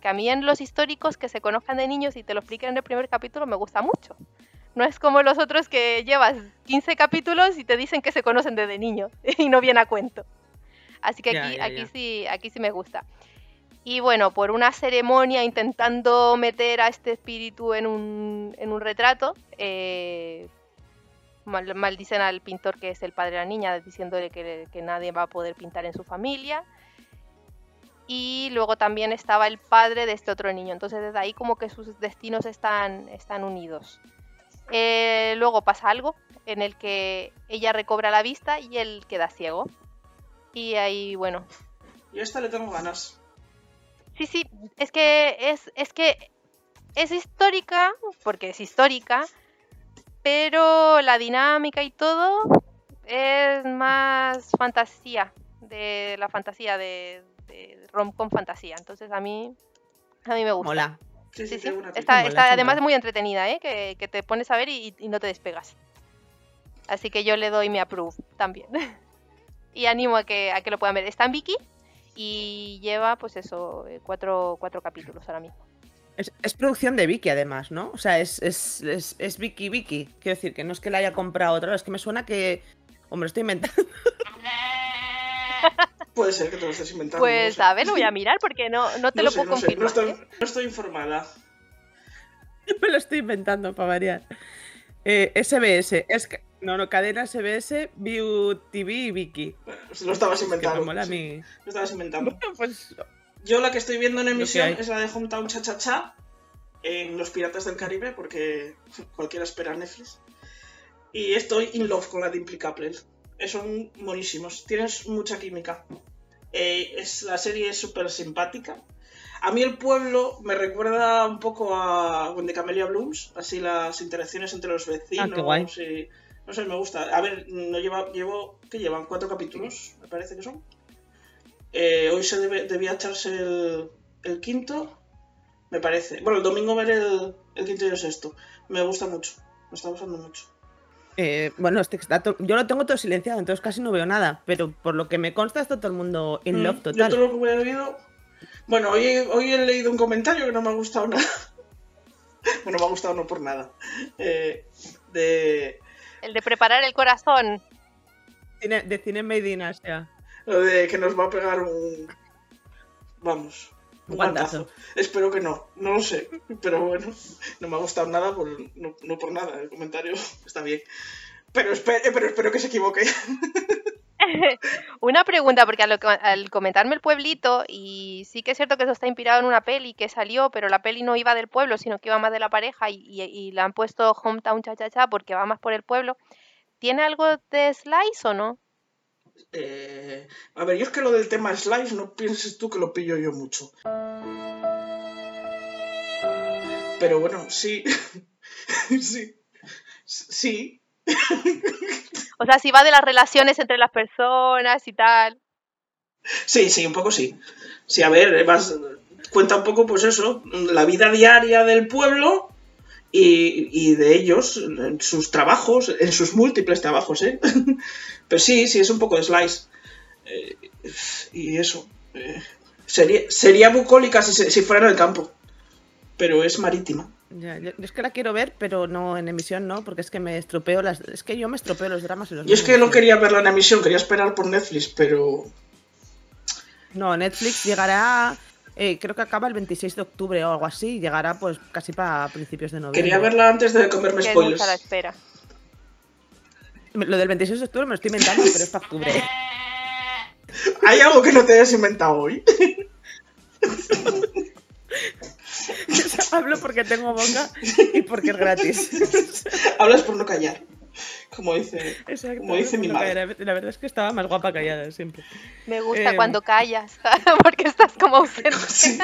Que a mí en los históricos que se conozcan de niños y te lo expliquen en el primer capítulo me gusta mucho. No es como los otros que llevas 15 capítulos y te dicen que se conocen desde niños [laughs] y no viene a cuento. Así que aquí, aquí sí, aquí sí me gusta. Y bueno, por una ceremonia intentando meter a este espíritu en un, en un retrato, eh, mal- maldicen al pintor que es el padre de la niña, diciéndole que, que nadie va a poder pintar en su familia. Y luego también estaba el padre de este otro niño. Entonces desde ahí como que sus destinos están, están unidos. Eh, luego pasa algo en el que ella recobra la vista y él queda ciego. Y ahí, bueno, Yo a esta le tengo ganas. Sí, sí, es que es, es que es histórica, porque es histórica, pero la dinámica y todo es más fantasía, de la fantasía de, de rom con fantasía. Entonces a mí a mí me gusta. Mola. Sí, sí, Sí, Está, está además muy entretenida, ¿eh? que, que te pones a ver y, y no te despegas. Así que yo le doy mi approve también. [laughs] y animo a que, a que lo puedan ver. Está en Viki y lleva, pues eso, eh, cuatro, cuatro capítulos ahora mismo. Es, es producción de Vicky, además, ¿no? O sea, es, es, es, es Vicky Vicky. Quiero decir, que no es que la haya comprado otra, es que me suena que. Hombre, estoy inventando. [laughs] Puede ser que te lo estés inventando. Pues no sé. a ver, lo voy a mirar porque no, no te No lo sé, puedo no sé, confirmar. estoy, ¿eh? no estoy informada. [laughs] me lo estoy inventando para variar. Eh, SBS. Es que, no, no, cadena SBS, View TV y Vicky. Lo estabas Es que me inventando. mola a sí, mí. Lo estabas inventando. Bueno, [laughs] pues. Yo la que estoy viendo en emisión es la de Hometown Cha Cha Cha en Los Piratas del Caribe, porque cualquiera espera Netflix. Y estoy in love con la de Implicable. Son monísimos, tienes mucha química. Eh, es, la serie es súper simpática. A mí el pueblo me recuerda un poco a When the Camellia Blooms, así las interacciones entre los vecinos. Ah, qué guay. y- no sé, me gusta. A ver, no lleva, llevo, ¿qué llevan? ¿Cuatro capítulos? Me parece que son. Eh, hoy se debe, debía echarse el, el quinto, me parece. Bueno, el domingo veré el, el quinto y el sexto. Me gusta mucho, me está gustando mucho. Eh, bueno, este está to- yo lo tengo todo silenciado, entonces casi no veo nada. Pero por lo que me consta, está todo el mundo in Mm, love Yo total. todo lo que he oído. Bueno, hoy he, hoy he leído un comentario que no me ha gustado nada. [laughs] bueno, me ha gustado no por nada. Eh, de El de preparar el corazón. Cine- de cine made in Asia. lo de que nos va a pegar un. Vamos. Un guantazo. Espero que no, no lo sé. Pero bueno, no me ha gustado nada, por, no, no por nada. El comentario está bien. Pero, espe- eh, pero espero que se equivoque. [laughs] Una pregunta, porque al, al comentarme el pueblito, y sí que es cierto que eso está inspirado en una peli que salió, pero la peli no iba del pueblo, sino que iba más de la pareja, y, y, y la han puesto Hometown Cha Cha Cha porque va más por el pueblo. ¿Tiene algo de Slice o no? Eh, a ver, yo es que lo del tema Slice no pienses tú que lo pillo yo mucho. Pero bueno, sí. [laughs] sí. Sí. O sea, si va de las relaciones entre las personas y tal. Sí, sí, un poco sí. Sí, a ver, vas, cuenta un poco, pues eso, la vida diaria del pueblo y, y de ellos, en sus trabajos, en sus múltiples trabajos, ¿eh? [laughs] Pero sí, sí, es un poco de slice. Eh, y eso. eh, sería, sería bucólica si, si fuera en el campo. Pero es marítima. Ya, yo, es que la quiero ver, pero no en emisión, no, porque es que me estropeo las. Es que yo me estropeo los dramas y los Yo es que no quería verla en emisión, quería esperar por Netflix, pero No, Netflix llegará. Eh, creo que acaba el 26 de octubre o algo así. y Llegará pues casi para principios de noviembre. quería verla antes de comerme spoilers. mucha la espera. Lo del 26 de octubre me lo estoy inventando, pero es para octubre. [laughs] ¿Hay algo que no te hayas inventado hoy? [laughs] Hablo porque tengo boca y porque es gratis. [laughs] Hablas por no callar. [laughs] Como dice, Exacto. como dice mi madre. la- La verdad es que estaba más guapa callada siempre. Me gusta Eh, cuando callas, [laughs] porque estás como ausente. [laughs] Sí.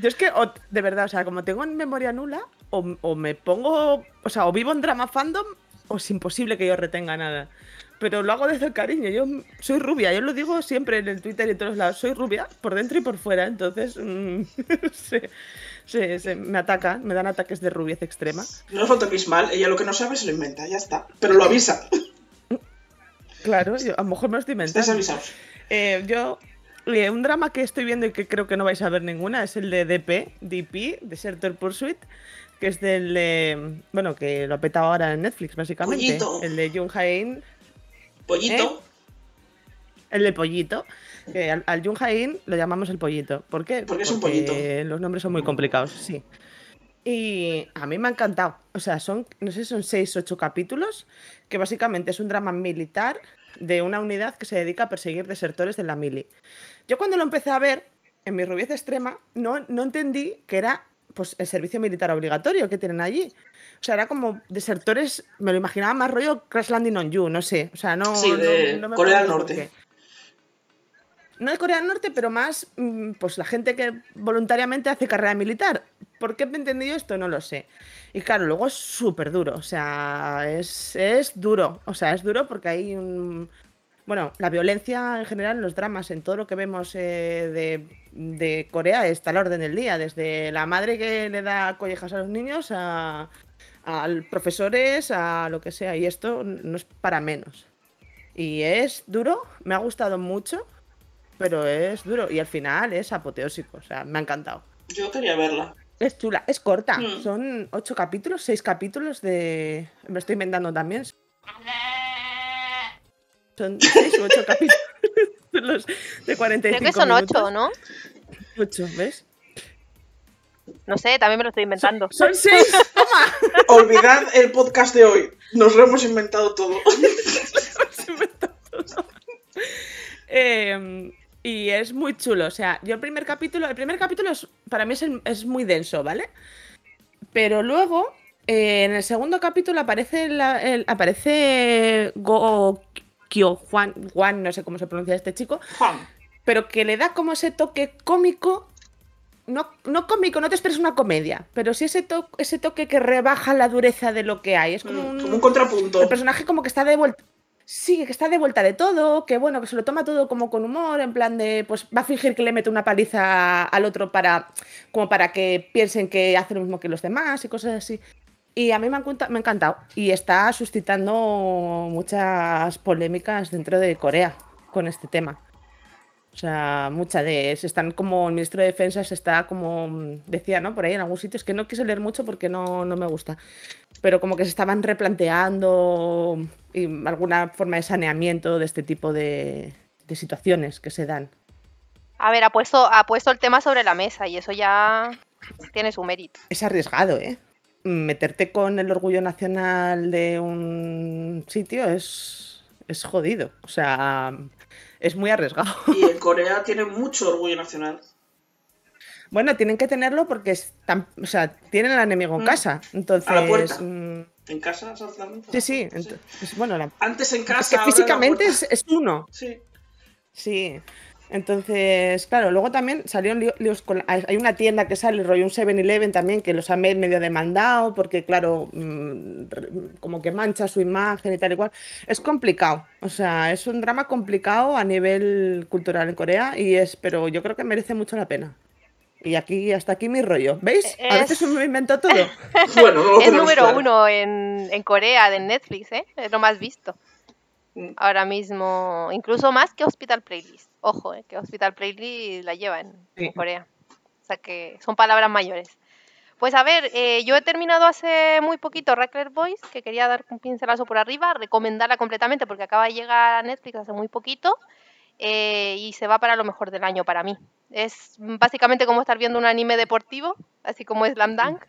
Yo es que, o- de verdad, o sea, como tengo en memoria nula, o, o me pongo, o sea, o vivo en drama fandom, o es imposible que yo retenga nada. Pero lo hago desde el cariño. Yo soy rubia, yo lo digo siempre en el Twitter y en todos lados. Soy rubia por dentro y por fuera, entonces mm, se, se- se- me atacan, me dan ataques de rubiez extrema. No es lo toquéis mal, ella lo que no sabe se lo inventa, ya está. Pero lo avisa. Claro, yo a lo mejor me lo estoy inventando. Eh, yo, eh, un drama que estoy viendo y que creo que no vais a ver ninguna es el de DP, DP, Desertor Pursuit, que es del, de- bueno, que lo ha petado ahora en Netflix, básicamente. Pollito. El de Jung Hae-in, Pollito. El de Pollito. que al, al Jung lo llamamos el Pollito. ¿Por qué? Porque es un Porque Los nombres son muy complicados, sí. Y a mí me ha encantado. O sea, son, no sé, son seis, ocho capítulos, que básicamente es un drama militar de una unidad que se dedica a perseguir desertores de la mili. Yo cuando lo empecé a ver, en mi rubiez extrema, no, no entendí que era pues, el servicio militar obligatorio que tienen allí. O sea, era como desertores, me lo imaginaba más rollo Crash Landing on You, no sé. O sea, no. Sí, no- de no me Corea del Norte. No de Corea del Norte, pero más mm, pues la gente que voluntariamente hace carrera militar. ¿Por qué he entendido esto? No lo sé. Y claro, luego es súper duro. O sea, es, es duro. O sea, es duro porque hay un. Bueno, la violencia en general en los dramas, en todo lo que vemos eh, de, Corea, está a la orden del día. Desde la madre que le da collejas a los niños a, a profesores, a lo que sea. Y esto no es para menos. Y es duro, me ha gustado mucho, pero es duro. Y al final es apoteósico, o sea, me ha encantado. Yo quería verla. Es chula, es corta, Mm. son ocho capítulos, seis capítulos de... Me estoy inventando también. Son seis u ocho [laughs] capítulos de 45 Creo que son minutos. ocho, ¿no? Ocho, ¿ves? No sé, también me lo estoy inventando. Son seis, [laughs] toma. Olvidad el podcast de hoy. Nos lo hemos inventado todo. [laughs] Eh, y es muy chulo. O sea, yo el primer capítulo, el primer capítulo es, para mí es, el- es muy denso, ¿vale? Pero luego, eh, en el segundo capítulo aparece la- el- aparece Go Kyo Juan, Juan, no sé cómo se pronuncia este chico, Juan. pero que le da como ese toque cómico. No, no cómico, no te esperes una comedia, pero sí ese, to- ese toque que rebaja la dureza de lo que hay. Es como Mm, un, Como un contrapunto. el personaje como que está de vuelta. Sí, que está de vuelta de todo, que bueno, que se lo toma todo como con humor, en plan de, pues va a fingir que le mete una paliza al otro para, como para que piensen que hace lo mismo que los demás y cosas así. Y a mí me ha, encanta- me ha encantado. Y está suscitando muchas polémicas dentro de Corea con este tema. O sea, muchas de. Se están como. El ministro de Defensa se está como. mm, Decía, ¿no? Por ahí en algún sitio. Es que no quise leer mucho porque no, no me gusta. Pero como que se estaban replanteando y alguna forma de saneamiento de este tipo de, de situaciones que se dan. A ver, ha puesto, ha puesto el tema sobre la mesa y eso ya tiene su mérito. Es arriesgado, ¿eh? Meterte con el orgullo nacional de un sitio es, es jodido. O sea, es muy arriesgado. Y en Corea tiene mucho orgullo nacional. Bueno, tienen que tenerlo porque están, o sea, tienen al enemigo en Mm. casa. Entonces, A la puerta. mm, En casa, exactamente. sí, sí. ent- es- bueno, la- Antes en casa. que ahora en la físicamente es, es uno. Sí. Sí. Entonces, claro, luego también salieron lío- líos con... Hay una tienda que sale, rollo un 7-Eleven también, que los ha me- medio demandado porque, claro, mm, como que mancha su imagen y tal y cual. Es complicado, o sea, es un drama complicado a nivel cultural en Corea y es, pero yo creo que merece mucho la pena. Y aquí, hasta aquí mi rollo. ¿Veis? A veces Es- me invento todo. [laughs] Bueno, no lo es número claro. uno en, en Corea de Netflix, ¿eh? Es lo más visto. Mm. Ahora mismo, incluso más que Hospital Playlist. Ojo, ¿eh? que Hospital Playlist la lleva en. Corea. O sea que son palabras mayores. Pues a ver, eh, yo he terminado hace muy poquito Wreckler Boys, que quería dar un pincelazo por arriba, recomendarla completamente porque acaba de llegar a Netflix hace muy poquito eh, y se va para lo mejor del año para mí. Es básicamente como estar viendo un anime deportivo, así como Slam Dunk,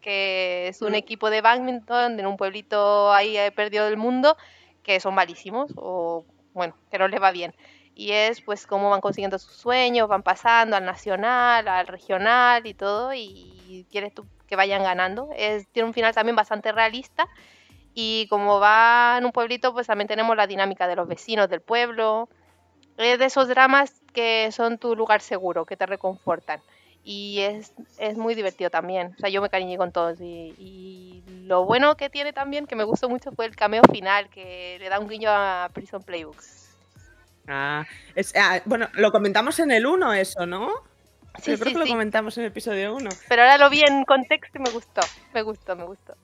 que es un equipo de badminton en un pueblito ahí eh, perdido del mundo, que son malísimos o bueno, que no les va bien. Y es pues cómo van consiguiendo sus sueños, van pasando al nacional, al regional y todo, y quieres tú que vayan ganando. Es, tiene un final también bastante realista. Y como va en un pueblito, pues también tenemos la dinámica de los vecinos del pueblo. Es de esos dramas que son tu lugar seguro, que te reconfortan. Y es, es muy divertido también. O sea, yo me cariñé con todos. Y, y lo bueno que tiene también, que me gustó mucho, fue el cameo final, que le da un guiño a Prison Playbook. Ah, es- ah, bueno, lo comentamos en el 1 eso, ¿no? Sí, Yo creo sí, que lo sí. comentamos en el episodio 1. Pero ahora lo vi en contexto y me gustó. Me gustó, me gustó.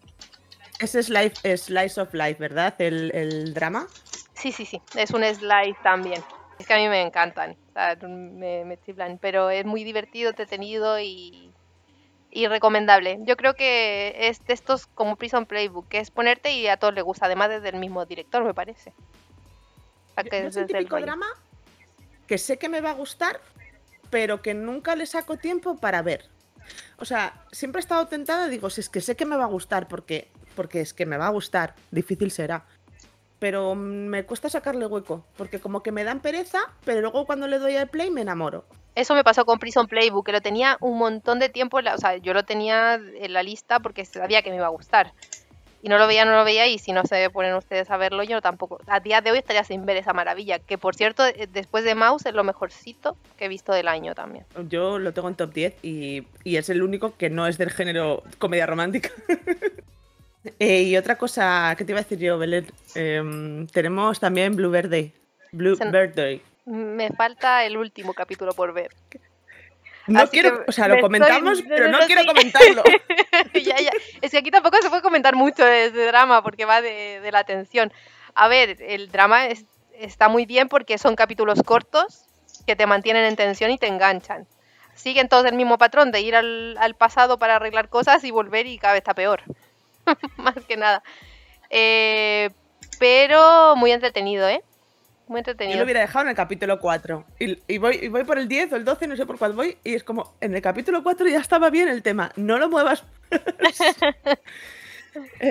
Ese es Life, Slice of Life, ¿verdad? El, el drama. Sí, sí, sí. Es un slice también. Es que a mí me encantan. o sea, me, me chiflan. Pero es muy divertido, entretenido y, y recomendable. Yo creo que es de estos como Prison Playbook, que es ponerte y a todos les gusta. Además, desde el mismo director, me parece. O sea, Yo- que yo es el típico drama que sé que me va a gustar, pero que nunca le saco tiempo para ver. O sea, siempre he estado tentada, digo, si es que sé que me va a gustar, porque, porque es que me va a gustar, difícil será. Pero mm, me cuesta sacarle hueco, porque como que me dan pereza, pero luego cuando le doy al play me enamoro. Eso me pasó con Prison Playbook, que lo tenía un montón de tiempo, o sea, yo lo tenía en la lista porque sabía que me iba a gustar. Y no lo veía, no lo veía, y si no se ponen ustedes a verlo, yo tampoco. A día de hoy estaría sin ver esa maravilla, que por cierto, eh, después de Mouse es lo mejorcito que he visto del año también. Yo lo tengo en top 10 y, y es el único que no es del género comedia romántica. [laughs] Eh, y otra cosa que te iba a decir yo, Belén, em, tenemos también Blue Birthday. Blue. Me falta el último capítulo por ver. No Así quiero, o sea, lo comentamos, estoy- pero no, no, no, quiero sí. comentarlo. [laughs] ya, ya. Es que aquí tampoco se puede comentar mucho de, de drama porque va de, de la tensión. A ver, el drama es- está muy bien porque son capítulos cortos que te mantienen en tensión y te enganchan. Siguen todos el mismo patrón de ir al, al pasado para arreglar cosas y volver y cada vez está peor. [laughs] Más que nada. Eh, pero muy entretenido, ¿eh? Muy Yo entretenido. lo hubiera dejado en el capítulo 4. Y, y voy, y voy por el 10 o el 12, no sé por cuál voy. Y es como, en el capítulo 4 ya estaba bien el tema. No lo muevas. [laughs]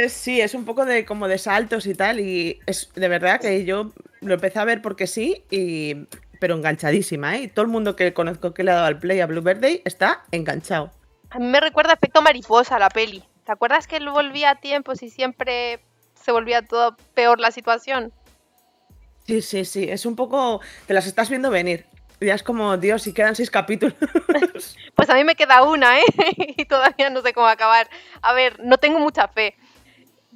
Sí, es un poco de como de saltos y tal. Y es de verdad que yo lo empecé a ver porque sí, y, pero enganchadísima, ¿eh? Y todo el mundo que conozco que le ha dado al play a Blue Birthday está enganchado. A mí me recuerda efecto mariposa la peli. ¿Te acuerdas que él volvía a tiempos y siempre se volvía todo peor la situación? Sí, sí, sí. Es un poco. Te las estás viendo venir. Ya es como, Dios, y quedan seis capítulos. [laughs] Pues a mí me queda una, ¿eh? [laughs] y todavía no sé cómo acabar. A ver, no tengo mucha fe.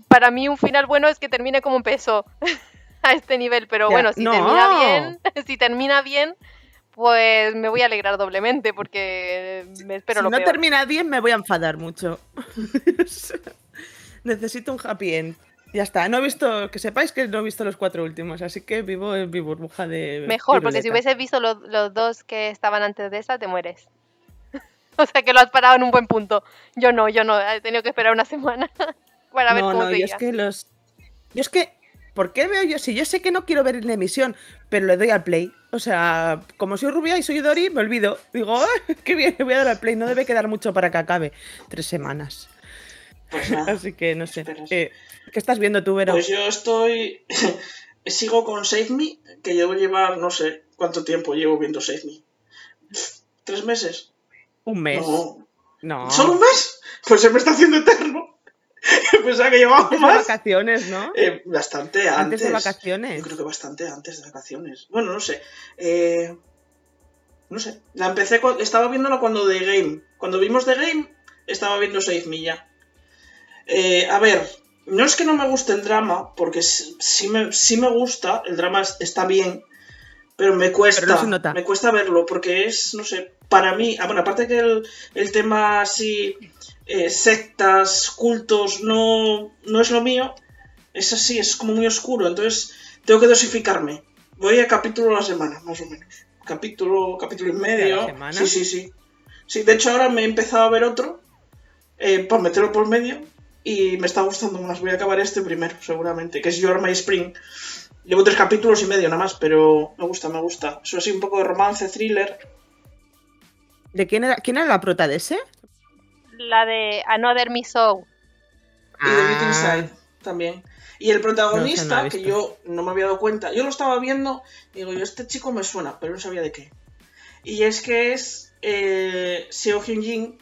Para mí un final bueno es que termine como empezó [laughs] a este nivel, pero Ya, bueno, si no. termina bien, si termina bien, pues me voy a alegrar doblemente porque me espero si lo no peor. termina bien, me voy a enfadar mucho. [laughs] Necesito un happy end. Ya está. No he visto, que sepáis que no he visto los cuatro últimos, así que vivo en mi burbuja de. Mejor, porque si hubieses visto los, los dos que estaban antes de esta, te mueres. [laughs] o sea que lo has parado en un buen punto. Yo no, yo no, he tenido que esperar una semana [laughs] para ver no, cómo no, yo es que los. Yo es que. ¿Por qué veo yo? Si yo sé que no quiero ver en la emisión, pero le doy al play. O sea, como soy rubia y soy Dori, me olvido. Digo, ¡ay, [laughs] qué bien! Le voy a dar al play. No debe quedar mucho para que acabe. Tres semanas. Pues nada. [laughs] Así que no sé. Eh, ¿Qué estás viendo tú, Vero? Pues yo estoy. [laughs] Sigo con Save Me, que llevo llevar, no sé cuánto tiempo llevo viendo Save Me. ¿Tres meses? Un mes. No. No. ¿Solo un mes? Pues se me está haciendo eterno. [laughs] Pensaba que llevaba Antes de vacaciones, ¿no? Eh, bastante antes. Antes de vacaciones. Yo creo que bastante antes de vacaciones. Bueno, no sé. Eh, No sé. La empecé, estaba viéndola cuando The Game. Cuando vimos The Game, estaba viendo Save Me ya. Eh, a ver, no es que no me guste el drama, porque sí, me, sí me gusta, el drama es- está bien, pero me cuesta, Pero no se nota. me cuesta verlo, porque es, no sé, para mí, ah, bueno, aparte que el, el tema así, eh, sectas, cultos, no, no es lo mío, es así, es como muy oscuro, entonces tengo que dosificarme. Voy a capítulo a la semana, más o menos. Capítulo, capítulo y medio. semana? Sí, sí, sí. Sí, de hecho ahora me he empezado a ver otro eh, para meterlo por medio y me está gustando más. Voy a acabar este primero, seguramente, que es Your My Spring. Llevo tres capítulos y medio nada más, pero me gusta, me gusta. Eso así un poco de romance, thriller. ¿De quién era, quién era la prota de ese? La de Another Me So. Y The Beauty Ah. Inside también. Y el No, ese no protagonista, que yo no me había dado cuenta, yo lo estaba viendo y digo, yo este chico me suena, pero no sabía de qué. Y es que es eh, Seo Hyun Jin,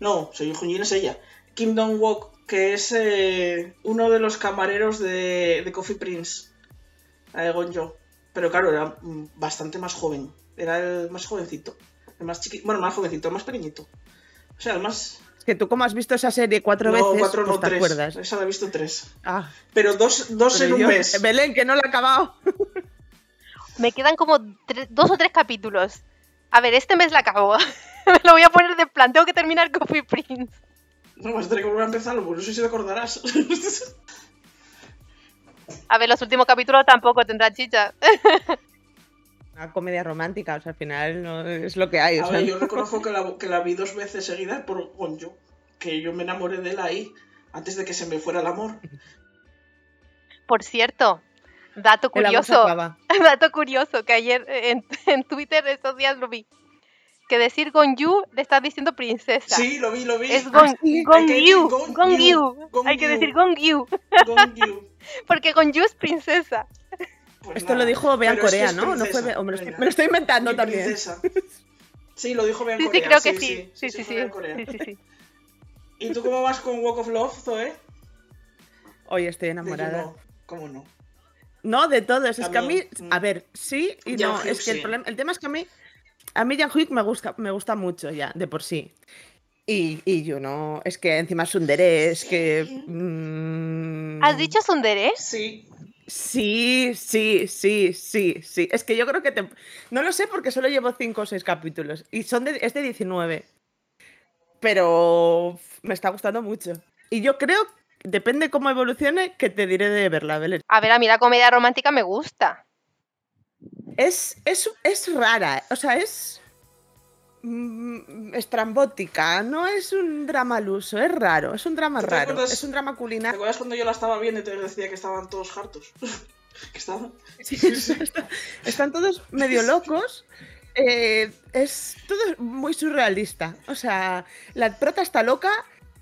no, Seo Hyun Jin es ella, Kim Dong Wook, que es eh, uno de los camareros de, de Coffee Prince, la de Gonjo. Pero claro, era mm, bastante más joven, era el más jovencito, el más chiquito, bueno, más jovencito, el más pequeñito. O sea, el más... Es que tú como has visto esa serie cuatro no, veces, cuatro, pues no, te tres. acuerdas. Esa la he visto tres. Ah, Pero dos, dos pero en un mes. Belén, que no lo ha acabado. [laughs] Me quedan como dos o tres capítulos. A ver, este mes la acabo. [laughs] Me lo voy a poner de plan. Tengo que terminar Coffee Prince. No, vas a tener que volver a empezarlo, pues no sé si te acordarás. [laughs] A ver, los últimos capítulos tampoco tendrán chicha. Una comedia romántica, o sea, al final no es lo que hay. o A sea, ver, yo reconozco que la, que la vi dos veces seguidas por Gonjo. Que yo me enamoré de él ahí, antes de que se me fuera el amor. Por cierto, dato curioso. [laughs] Dato curioso que ayer en, en Twitter estos días lo vi. Que decir Gonju le estás diciendo princesa. Sí, lo vi, lo vi. Es Gon, sí, hay que Gongyu, decir Gongyu, Gongyu. Hay que Gongyu. decir Gongyu, Gonju. [laughs] porque Gonju es princesa. Pues Esto lo dijo Bea Pero es que Corea, es ¿no? no fue princesa, Bea- o me, lo estoy, venga. me lo estoy inventando Mi también. princesa. Sí, lo dijo Bea Sí, sí, Corea. creo que sí. Sí, fue sí, sí. Sí, sí, sí. ¿Y tú cómo vas con Walk of Love, Zoe? Hoy estoy enamorada. ¿Cómo no? No, de todos. Es que a mí, mm. a ver, sí y Jan no. Es que el, sí. problema, el tema es que a mí, a mí Jan Hyuk me gusta, me gusta mucho ya, de por sí. Y, y yo no, es que encima es un es que... mm, ¿Has dicho Sundere? Sí. Sí, sí, sí, sí, sí. Es que yo creo que te... No lo sé porque solo llevo 5 o 6 capítulos. Y son de, es de 19. Pero me está gustando mucho. Y yo creo, depende cómo evolucione, que te diré de verla, Belén. A ver, a mí la comedia romántica me gusta. Es, es, es rara, o sea, es estrambótica, no es un drama al uso, es raro, es un drama ¿Tú te raro, acuerdas- es un drama ¿Te culinario. acuerdas cuando yo la estaba viendo y te decía que estaban todos hartos? [laughs] que estaban. [laughs] Sí, está- están todos medio locos. eh, es todo muy surrealista. O sea, la prota está loca.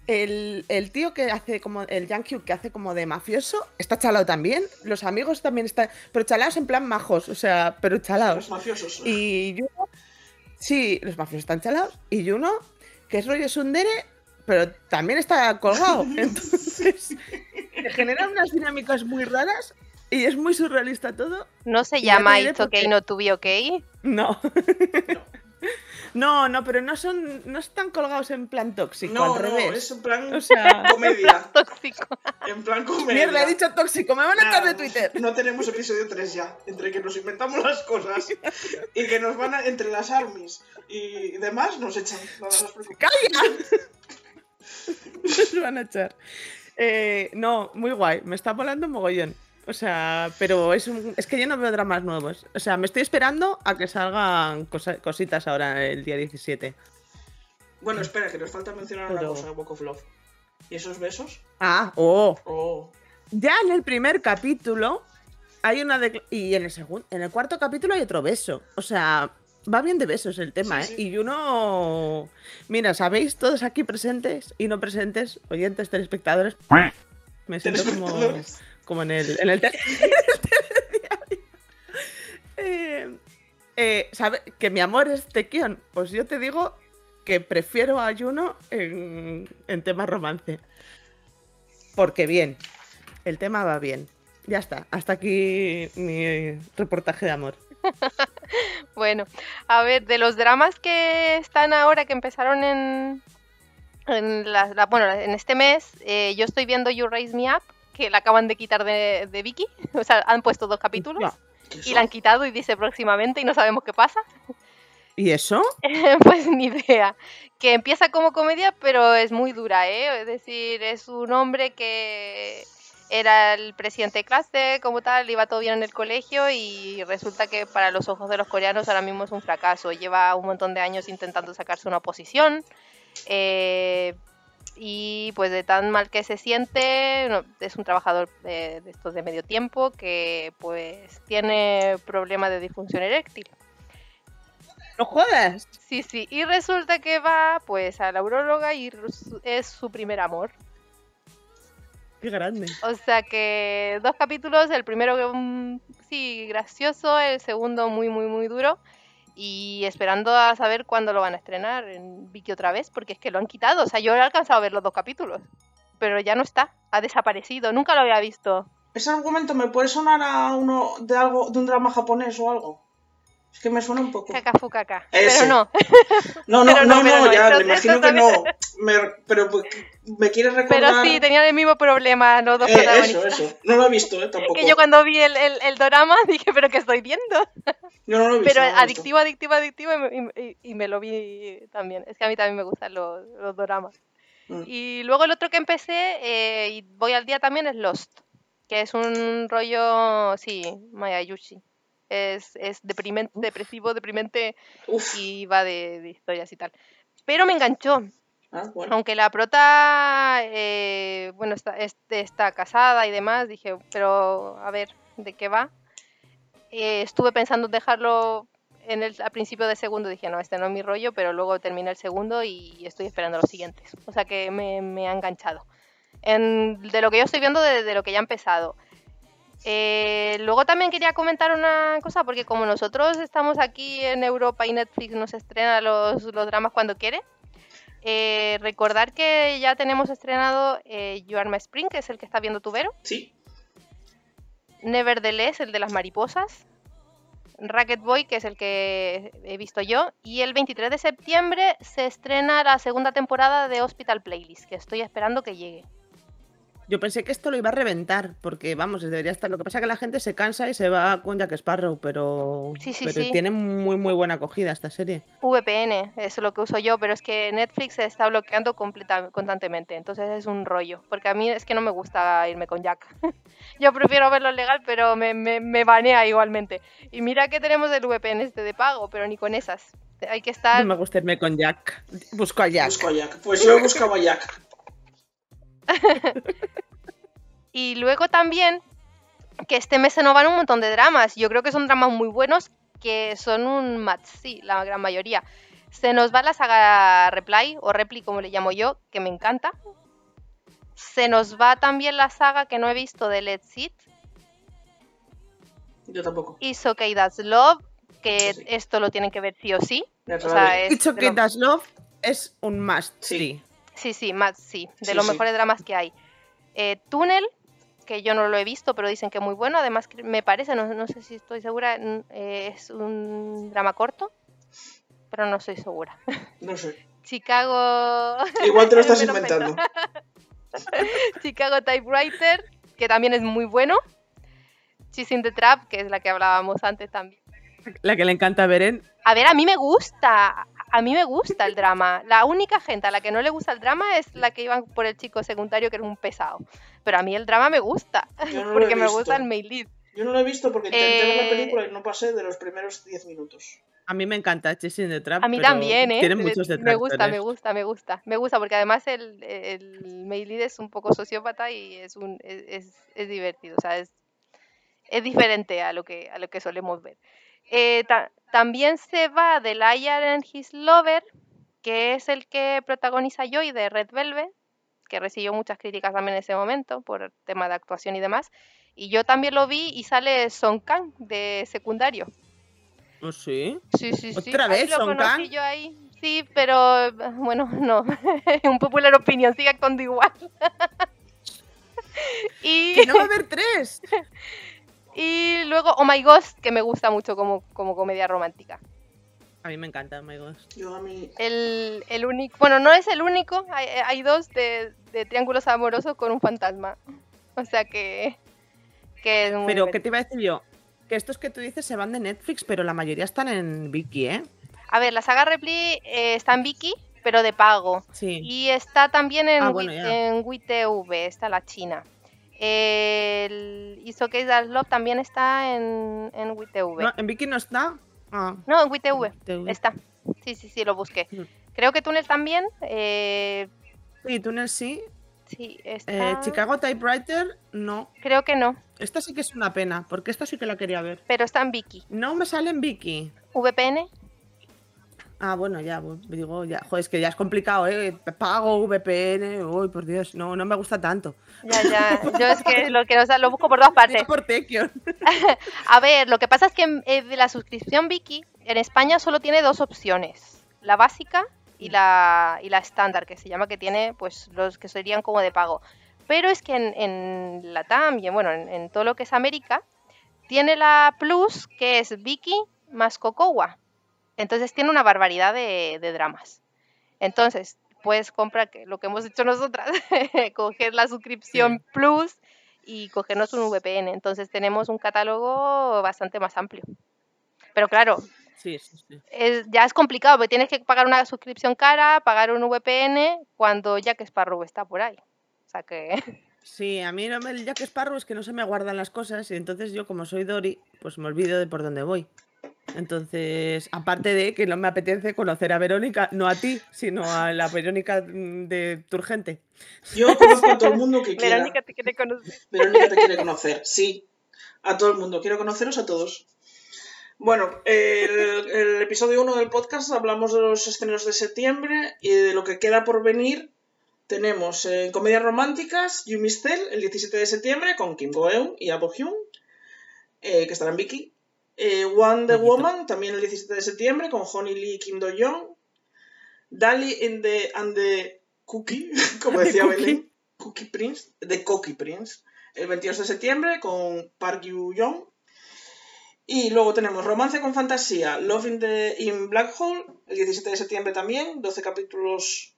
El, el tío que hace como. El Yankee que hace como de mafioso está chalado también. Los amigos también están. Pero chalados en plan majos. O sea, pero chalados. Los mafiosos. Y Juno, sí, los mafiosos están chalados. Y Juno, que es rollo Sundere, pero también está colgado. [laughs] Entonces, se generan unas dinámicas muy raras y es muy surrealista todo. ¿No se llama It's por Okay qué. Not To Be Okay? No. No. [laughs] No, no, pero no son, no están colgados en plan tóxico, No, al no, revés. es en plan O sea, comedia. [laughs] Tóxico. En plan comedia. mierda, he dicho tóxico, me van a echar de Twitter. No tenemos episodio 3 ya. Entre que nos inventamos las cosas y que nos van a, entre las armies y demás, nos echan. No, no. ¡Calla! [laughs] Nos van a echar. Eh, no, muy guay, me está volando mogollón. O sea, pero es, un- es que yo no veo dramas nuevos. O sea, me estoy esperando a que salgan cosa- cositas ahora el día 17. Bueno, espera, que nos falta mencionar una Pero- cosa, Walk of Love. ¿Y esos besos? Ah, oh. Oh. Ya en el primer capítulo hay una y en el segundo, en el cuarto capítulo hay otro beso. O sea, va bien de besos el tema, Sí, ¿eh? sí. Y uno, mira, sabéis todos aquí presentes y no presentes, oyentes, telespectadores, [laughs] me siento como. Como en el, en el. [laughs] Eh, eh, ¿sabe? Que mi amor es Tequion. Pues yo te digo que prefiero a Juno en, en tema romance. Porque bien, el tema va bien. Ya está, hasta aquí mi reportaje de amor. [laughs] Bueno, a ver, de los dramas que están ahora, que empezaron en, en, la- la- bueno, en este mes, eh, yo estoy viendo You Raise Me Up, que la acaban de quitar de, de Vicky. [laughs] O sea, han puesto dos capítulos Ya. ¿Qué y la han quitado y dice próximamente y no sabemos qué pasa. ¿Y eso? [laughs] pues ni idea. Que empieza como comedia, pero es muy dura, ¿eh? Es decir, es un hombre que era el presidente de clase, como tal, iba todo bien en el colegio y resulta que para los ojos de los coreanos ahora mismo es un fracaso. Lleva un montón de años intentando sacarse una posición eh, y pues de tan mal que se siente, no, es un trabajador de, de estos de medio tiempo que pues tiene problema de disfunción eréctil. ¡No jodas! Sí, sí, y resulta que va pues a la urologa y es su primer amor. ¡Qué grande! O sea que dos capítulos, el primero mm, sí gracioso, el segundo muy muy muy duro y esperando a saber cuándo lo van a estrenar en Viki otra vez porque es que lo han quitado, o sea, yo he alcanzado a ver los dos capítulos, pero ya no está, ha desaparecido, nunca lo había visto. Ese argumento me puede sonar a uno de algo de un drama japonés o algo. Es que me suena un poco. Caca fu caca. [laughs] Pero no, No, no, Pero no, no, ya, me imagino que no. [laughs] Me- pero pues, me quieres recordar. pero sí, tenían el mismo problema los dos Eh, eso, protagonistas. eso. No lo he visto, eh, [laughs] tampoco. Que yo cuando vi el, el, el dorama [laughs] dije, pero ¿qué estoy viendo? [laughs] Yo no lo he visto. Pero no lo he visto. adictivo, adictivo, adictivo y me, y- y me lo vi también. Es que a mí también me gustan los, los doramas. Mm. Y luego el otro que empecé, eh, y voy al día también, es Lost, que es un rollo, sí, Mayayushi. Es, es deprimente, depresivo, deprimente Uf. y va de, de historias y tal. Pero me enganchó, Ah, aunque la prota, eh, bueno, está, es- está casada y demás, dije, pero a ver, ¿de qué va? Eh, estuve pensando en dejarlo en el, al principio del segundo, dije, no, este no es mi rollo, pero luego terminé el segundo y estoy esperando los siguientes. O sea que me, ha enganchado. En- de lo que yo estoy viendo, de, lo que ya ha empezado. Eh, luego también quería comentar una cosa, porque como nosotros estamos aquí en Europa y Netflix nos estrena los dramas cuando quiere, eh, recordar que ya tenemos estrenado eh, You Are My Spring, que es el que está viendo Tubero, Sí. Nevertheless, el de las mariposas, Racket Boy, que es el que he visto yo, y el 23 de septiembre se estrena la segunda temporada de Hospital Playlist, que estoy esperando que llegue. Yo pensé que esto lo iba a reventar, porque vamos, debería estar. Lo que pasa es que la gente se cansa y se va con Jack Sparrow, pero, Sí, sí, pero sí. tiene muy muy buena acogida esta serie. VPN, es lo que uso yo, pero es que Netflix se está bloqueando completa- constantemente, entonces es un rollo, porque a mí es que no me gusta irme con Jack. [laughs] yo prefiero verlo legal, pero me, me, me banea igualmente. Y mira que tenemos el VPN este de pago, pero ni con esas. Hay que estar... No me gusta irme con Jack. Busco a Jack. Busco a Jack. Pues yo he buscado a Jack. [laughs] Y luego también que este mes se nos van un montón de dramas. Yo creo que son dramas muy buenos que son un match, sí, la gran mayoría. Se nos va la saga Reply o Repli como le llamo yo, que me encanta. Se nos va también la saga que no he visto de Let's It, Yo tampoco. It's Okay That's Love, que Sí, sí. esto lo tienen que ver sí o sí. O sea, es Das Love es un must. Sí. Sí. Sí, sí, más, sí, de Sí, los sí. mejores dramas que hay. Eh, Túnel, que yo no lo he visto, pero dicen que es muy bueno. Además, que me parece, no, no sé si estoy segura, eh, es un drama corto, pero no estoy segura. [laughs] No sé. Chicago. Igual te lo [laughs] estás inventando. [laughs] Chicago Typewriter, que también es muy bueno. Chasing the Trap, que es la que hablábamos antes también. La que le encanta a Beren. A ver, a mí me gusta, a mí me gusta el drama. La única gente a la que no le gusta el drama es la que iban por el chico secundario que era un pesado. Pero a mí el drama me gusta, no porque me gusta el mail lead. Yo no lo he visto porque intenté ver la Eh, película y no pasé de los primeros 10 minutos. A mí me encanta Chasing the Trap. A mí pero también, ¿eh? Tiene Me- muchos me gusta, me gusta, me gusta. Me gusta porque además el, el mail lead es un poco sociópata y es, un, es, es- es divertido. O sea, es, es diferente a lo que, a lo que solemos ver. Eh, ta- también se va The Liar and His Lover, que es el que protagoniza Joy de Red Velvet, que recibió muchas críticas también en ese momento por el tema de actuación y demás. Y yo también lo vi y sale Song Kang de secundario. ¿Oh, sí? Sí, sí, sí. ¿Otra Ahí vez lo Song conocí Kang? yo ahí. Sí, pero bueno, no. [laughs] Un popular opinión, sigue actuando igual. [laughs] y ¡Que no va a haber tres! [laughs] Y luego Oh My Ghost, que me gusta mucho como, como comedia romántica. A mí me encanta, oh my God. Yo a mí. El, el único, bueno, no es el único, hay, hay dos de, de triángulos amorosos con un fantasma. O sea que, que es muy Pero, ¿qué te iba a decir yo? Que estos que tú dices se van de Netflix, pero la mayoría están en Viki, ¿eh? A ver, la saga Repli eh, está en Viki, pero de pago. Sí. Y está también en, Ah, bueno, en WeTV, está la China. El Isoke That's Love también está en, en WeTV. No, ¿En Viki no está? Ah, No, en WeTV. TV. Está. Sí, sí, sí, lo busqué. Creo que Túnel también. eh, Sí, Túnel sí. sí. Eh, Chicago Typewriter, no. Creo que no, Esta sí que es una pena, porque esta sí que la quería ver. pero está en Viki. No me sale en Viki. VPN. Ah, bueno, ya, bu- digo, ya. Joder, es que ya es complicado, ¿eh? Pago, VPN, uy, por Dios, no, no me gusta tanto. Ya, ya. Yo es que lo, que, o sea, lo busco por todas partes. [laughs] Por. [laughs] A ver, lo que pasa es que eh, de la suscripción Viki en España solo tiene dos opciones. La básica y la, y la estándar, que se llama que tiene pues los que serían como de pago. Pero es que en, en la TAM y en, bueno, en, en todo lo que es América, tiene la Plus, que es Viki más Cocoa. Entonces tiene una barbaridad de, de dramas. Entonces, puedes comprar lo que hemos hecho nosotras, [laughs] coger la suscripción Plus y cogernos un VPN. Entonces tenemos un catálogo bastante más amplio. Pero claro, Sí, sí, sí. es- ya es complicado porque tienes que pagar una suscripción cara, pagar un VPN cuando Jack Sparrow está por ahí. O sea que [laughs] Sí, a mí el Jack Sparrow es que no se me guardan las cosas y entonces yo como soy Dory, pues me olvido de por dónde voy. Entonces, aparte de que no me apetece conocer a Verónica, no a ti, sino a la Verónica mm, de Turgente. Yo conozco a todo el [laughs] mundo que quiera. Verónica te quiere conocer. Verónica te quiere conocer, sí. A todo el mundo. Quiero conoceros a todos. Bueno, el, el episodio 1 del podcast hablamos de los estrenos de septiembre y de lo que queda por venir. Tenemos en comedias románticas Yumi Stell el 17 de septiembre con Kim Go-eun y Abo Hyun, eh, que estará en Vicky. Eh, Wonder. Woman también el 17 de septiembre con Honey Lee y Kim Do-young. Dali in the, and the Cookie, [laughs] como decía Cookie. Belén. Cookie Prince, The Cookie Prince, el 22 de septiembre con Park Yu-young. Y luego tenemos Romance con Fantasía, Love in, the, in Black Hole, el 17 de septiembre también, 12 capítulos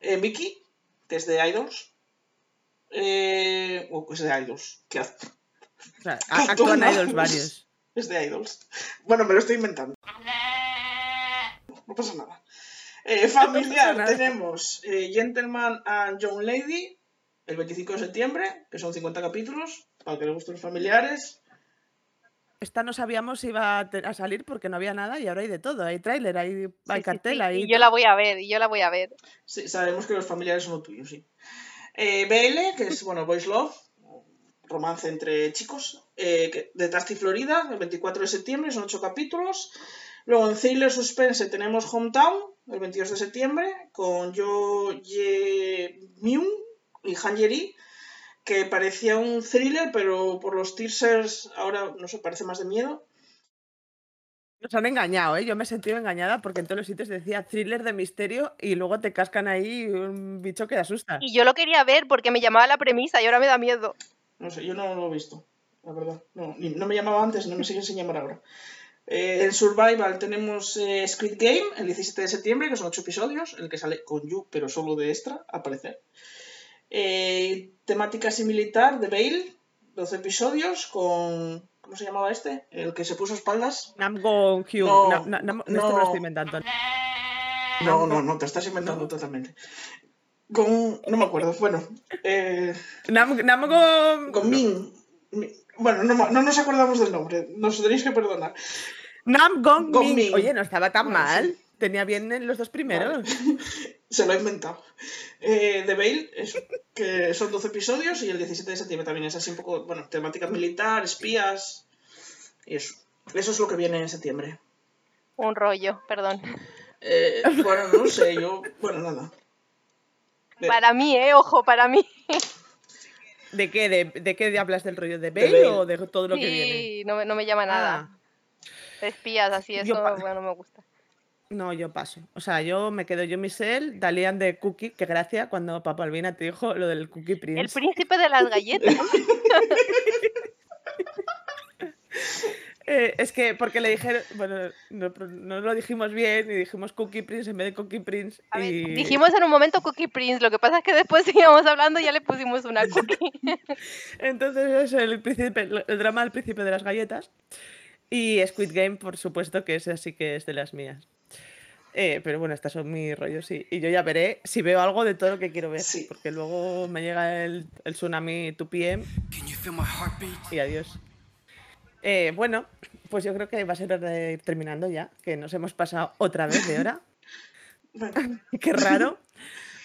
en Vicky, que es de Idols. Eh, oh, es de Idols, que hace- O sea, [laughs] actúan idols varios. Es de Idols. Bueno, me lo estoy inventando. No pasa nada. Eh, familiar, nada. tenemos eh, Gentleman and Young Lady, el 25 de septiembre, que son 50 capítulos, para que les gusten los familiares. Esta no sabíamos si iba a, salir porque no había nada y ahora hay de todo. Hay tráiler, hay, hay Sí, sí, cartel, sí, hay Y yo la voy a ver, y yo la voy a ver. Sí, sabemos que los familiares son lo tuyo, sí. Eh, BL, que es, bueno, Boys Love, romance entre chicos, eh, de Tasty, Florida, el 24 de septiembre, son 8 capítulos. Luego en Thriller Suspense tenemos Hometown, el 22 de septiembre, con Yo Ye Myung y Han Yeri, que parecía un thriller, pero por los teasers ahora, no sé, parece más de miedo. Nos han engañado, ¿eh? Yo me he sentido engañada porque en todos los sitios decía thriller de misterio y luego te cascan ahí un bicho que asusta. Y yo lo quería ver porque me llamaba la premisa y ahora me da miedo. No sé, yo no lo he visto, la verdad. No, ni- no me llamaba antes, no me sigue sin llamar ahora. Eh, en Survival tenemos eh, Squid Game el 17 de septiembre, que son 8 episodios, el que sale con Yu, pero solo de extra, parecer. Eh, temática similar de Bale, 12 episodios, con. ¿Cómo se llamaba este? El que se puso espaldas. Nam Gong Hyun. No, Nam- Nam- Nam- no. Esto me lo estoy inventando. No, no, no, te estás inventando totalmente. Con. No me acuerdo, bueno. Eh, Nam, Nam con Min. Bueno, no, no nos acordamos del nombre, nos tenéis que perdonar. Nam Gong Gong Min. Min. Oye, no estaba tan Bueno, mal. sí. Tenía bien en los dos primeros. [laughs] Se lo ha inventado. Eh, The Veil, eso, que son 12 episodios y el 17 de septiembre también es así un poco, bueno, temática militar, espías y eso. Eso es lo que viene en septiembre. Un rollo, perdón. Eh, bueno, no sé, yo, bueno, nada. Para mí, eh, ojo, para mí. ¿De qué? ¿De, de qué hablas del rollo? ¿De De Bale o de todo lo que viene? Sí, no, me- no me llama nada. Ah, espías, así, eso bueno, no me gusta. no, yo paso. O sea, yo me quedo yo Michelle, Dalian de Cookie, que gracia cuando Papa Albina te dijo lo del Cookie Prince. El príncipe de las galletas. [laughs] [laughs] Eh, es que porque le dijeron, bueno, no, no lo dijimos bien y dijimos Cookie Prince en vez de Cookie Prince. A ver, y... dijimos en un momento Cookie Prince, lo que pasa es que después [laughs] seguíamos hablando y ya le pusimos una cookie. [laughs] Entonces es el, príncipe, el drama del príncipe de las galletas. Y Squid Game, por supuesto, que ese sí que es de las mías. Eh, pero bueno, estas son mis rollos y, y yo ya veré si veo algo de todo lo que quiero ver. Sí. Porque luego me llega el, el tsunami 2PM Can you feel my heartbeat? y adiós. Eh, bueno, pues yo creo que va a ser hora de ir terminando ya, que nos hemos pasado otra vez de hora. Bueno, [laughs] Qué raro.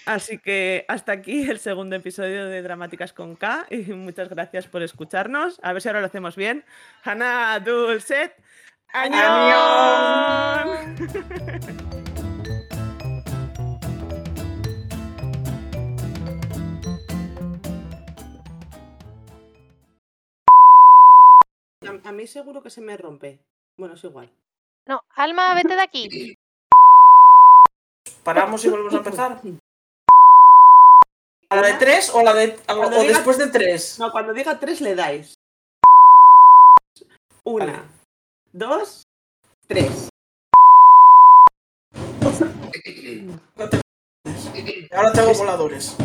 Así que hasta aquí el segundo episodio de Dramáticas con K y muchas gracias por escucharnos. A ver si ahora lo hacemos bien. Hana Dulcet. ¡Añón! [laughs] A, mí seguro que se me rompe. Bueno, es igual. No, Alma, vete de aquí. paramos y volvemos a empezar. ¿A la de tres o, la de, a- o diga- después de tres? No, cuando diga tres le dais. Una, Vale. dos, tres. Ahora tengo voladores.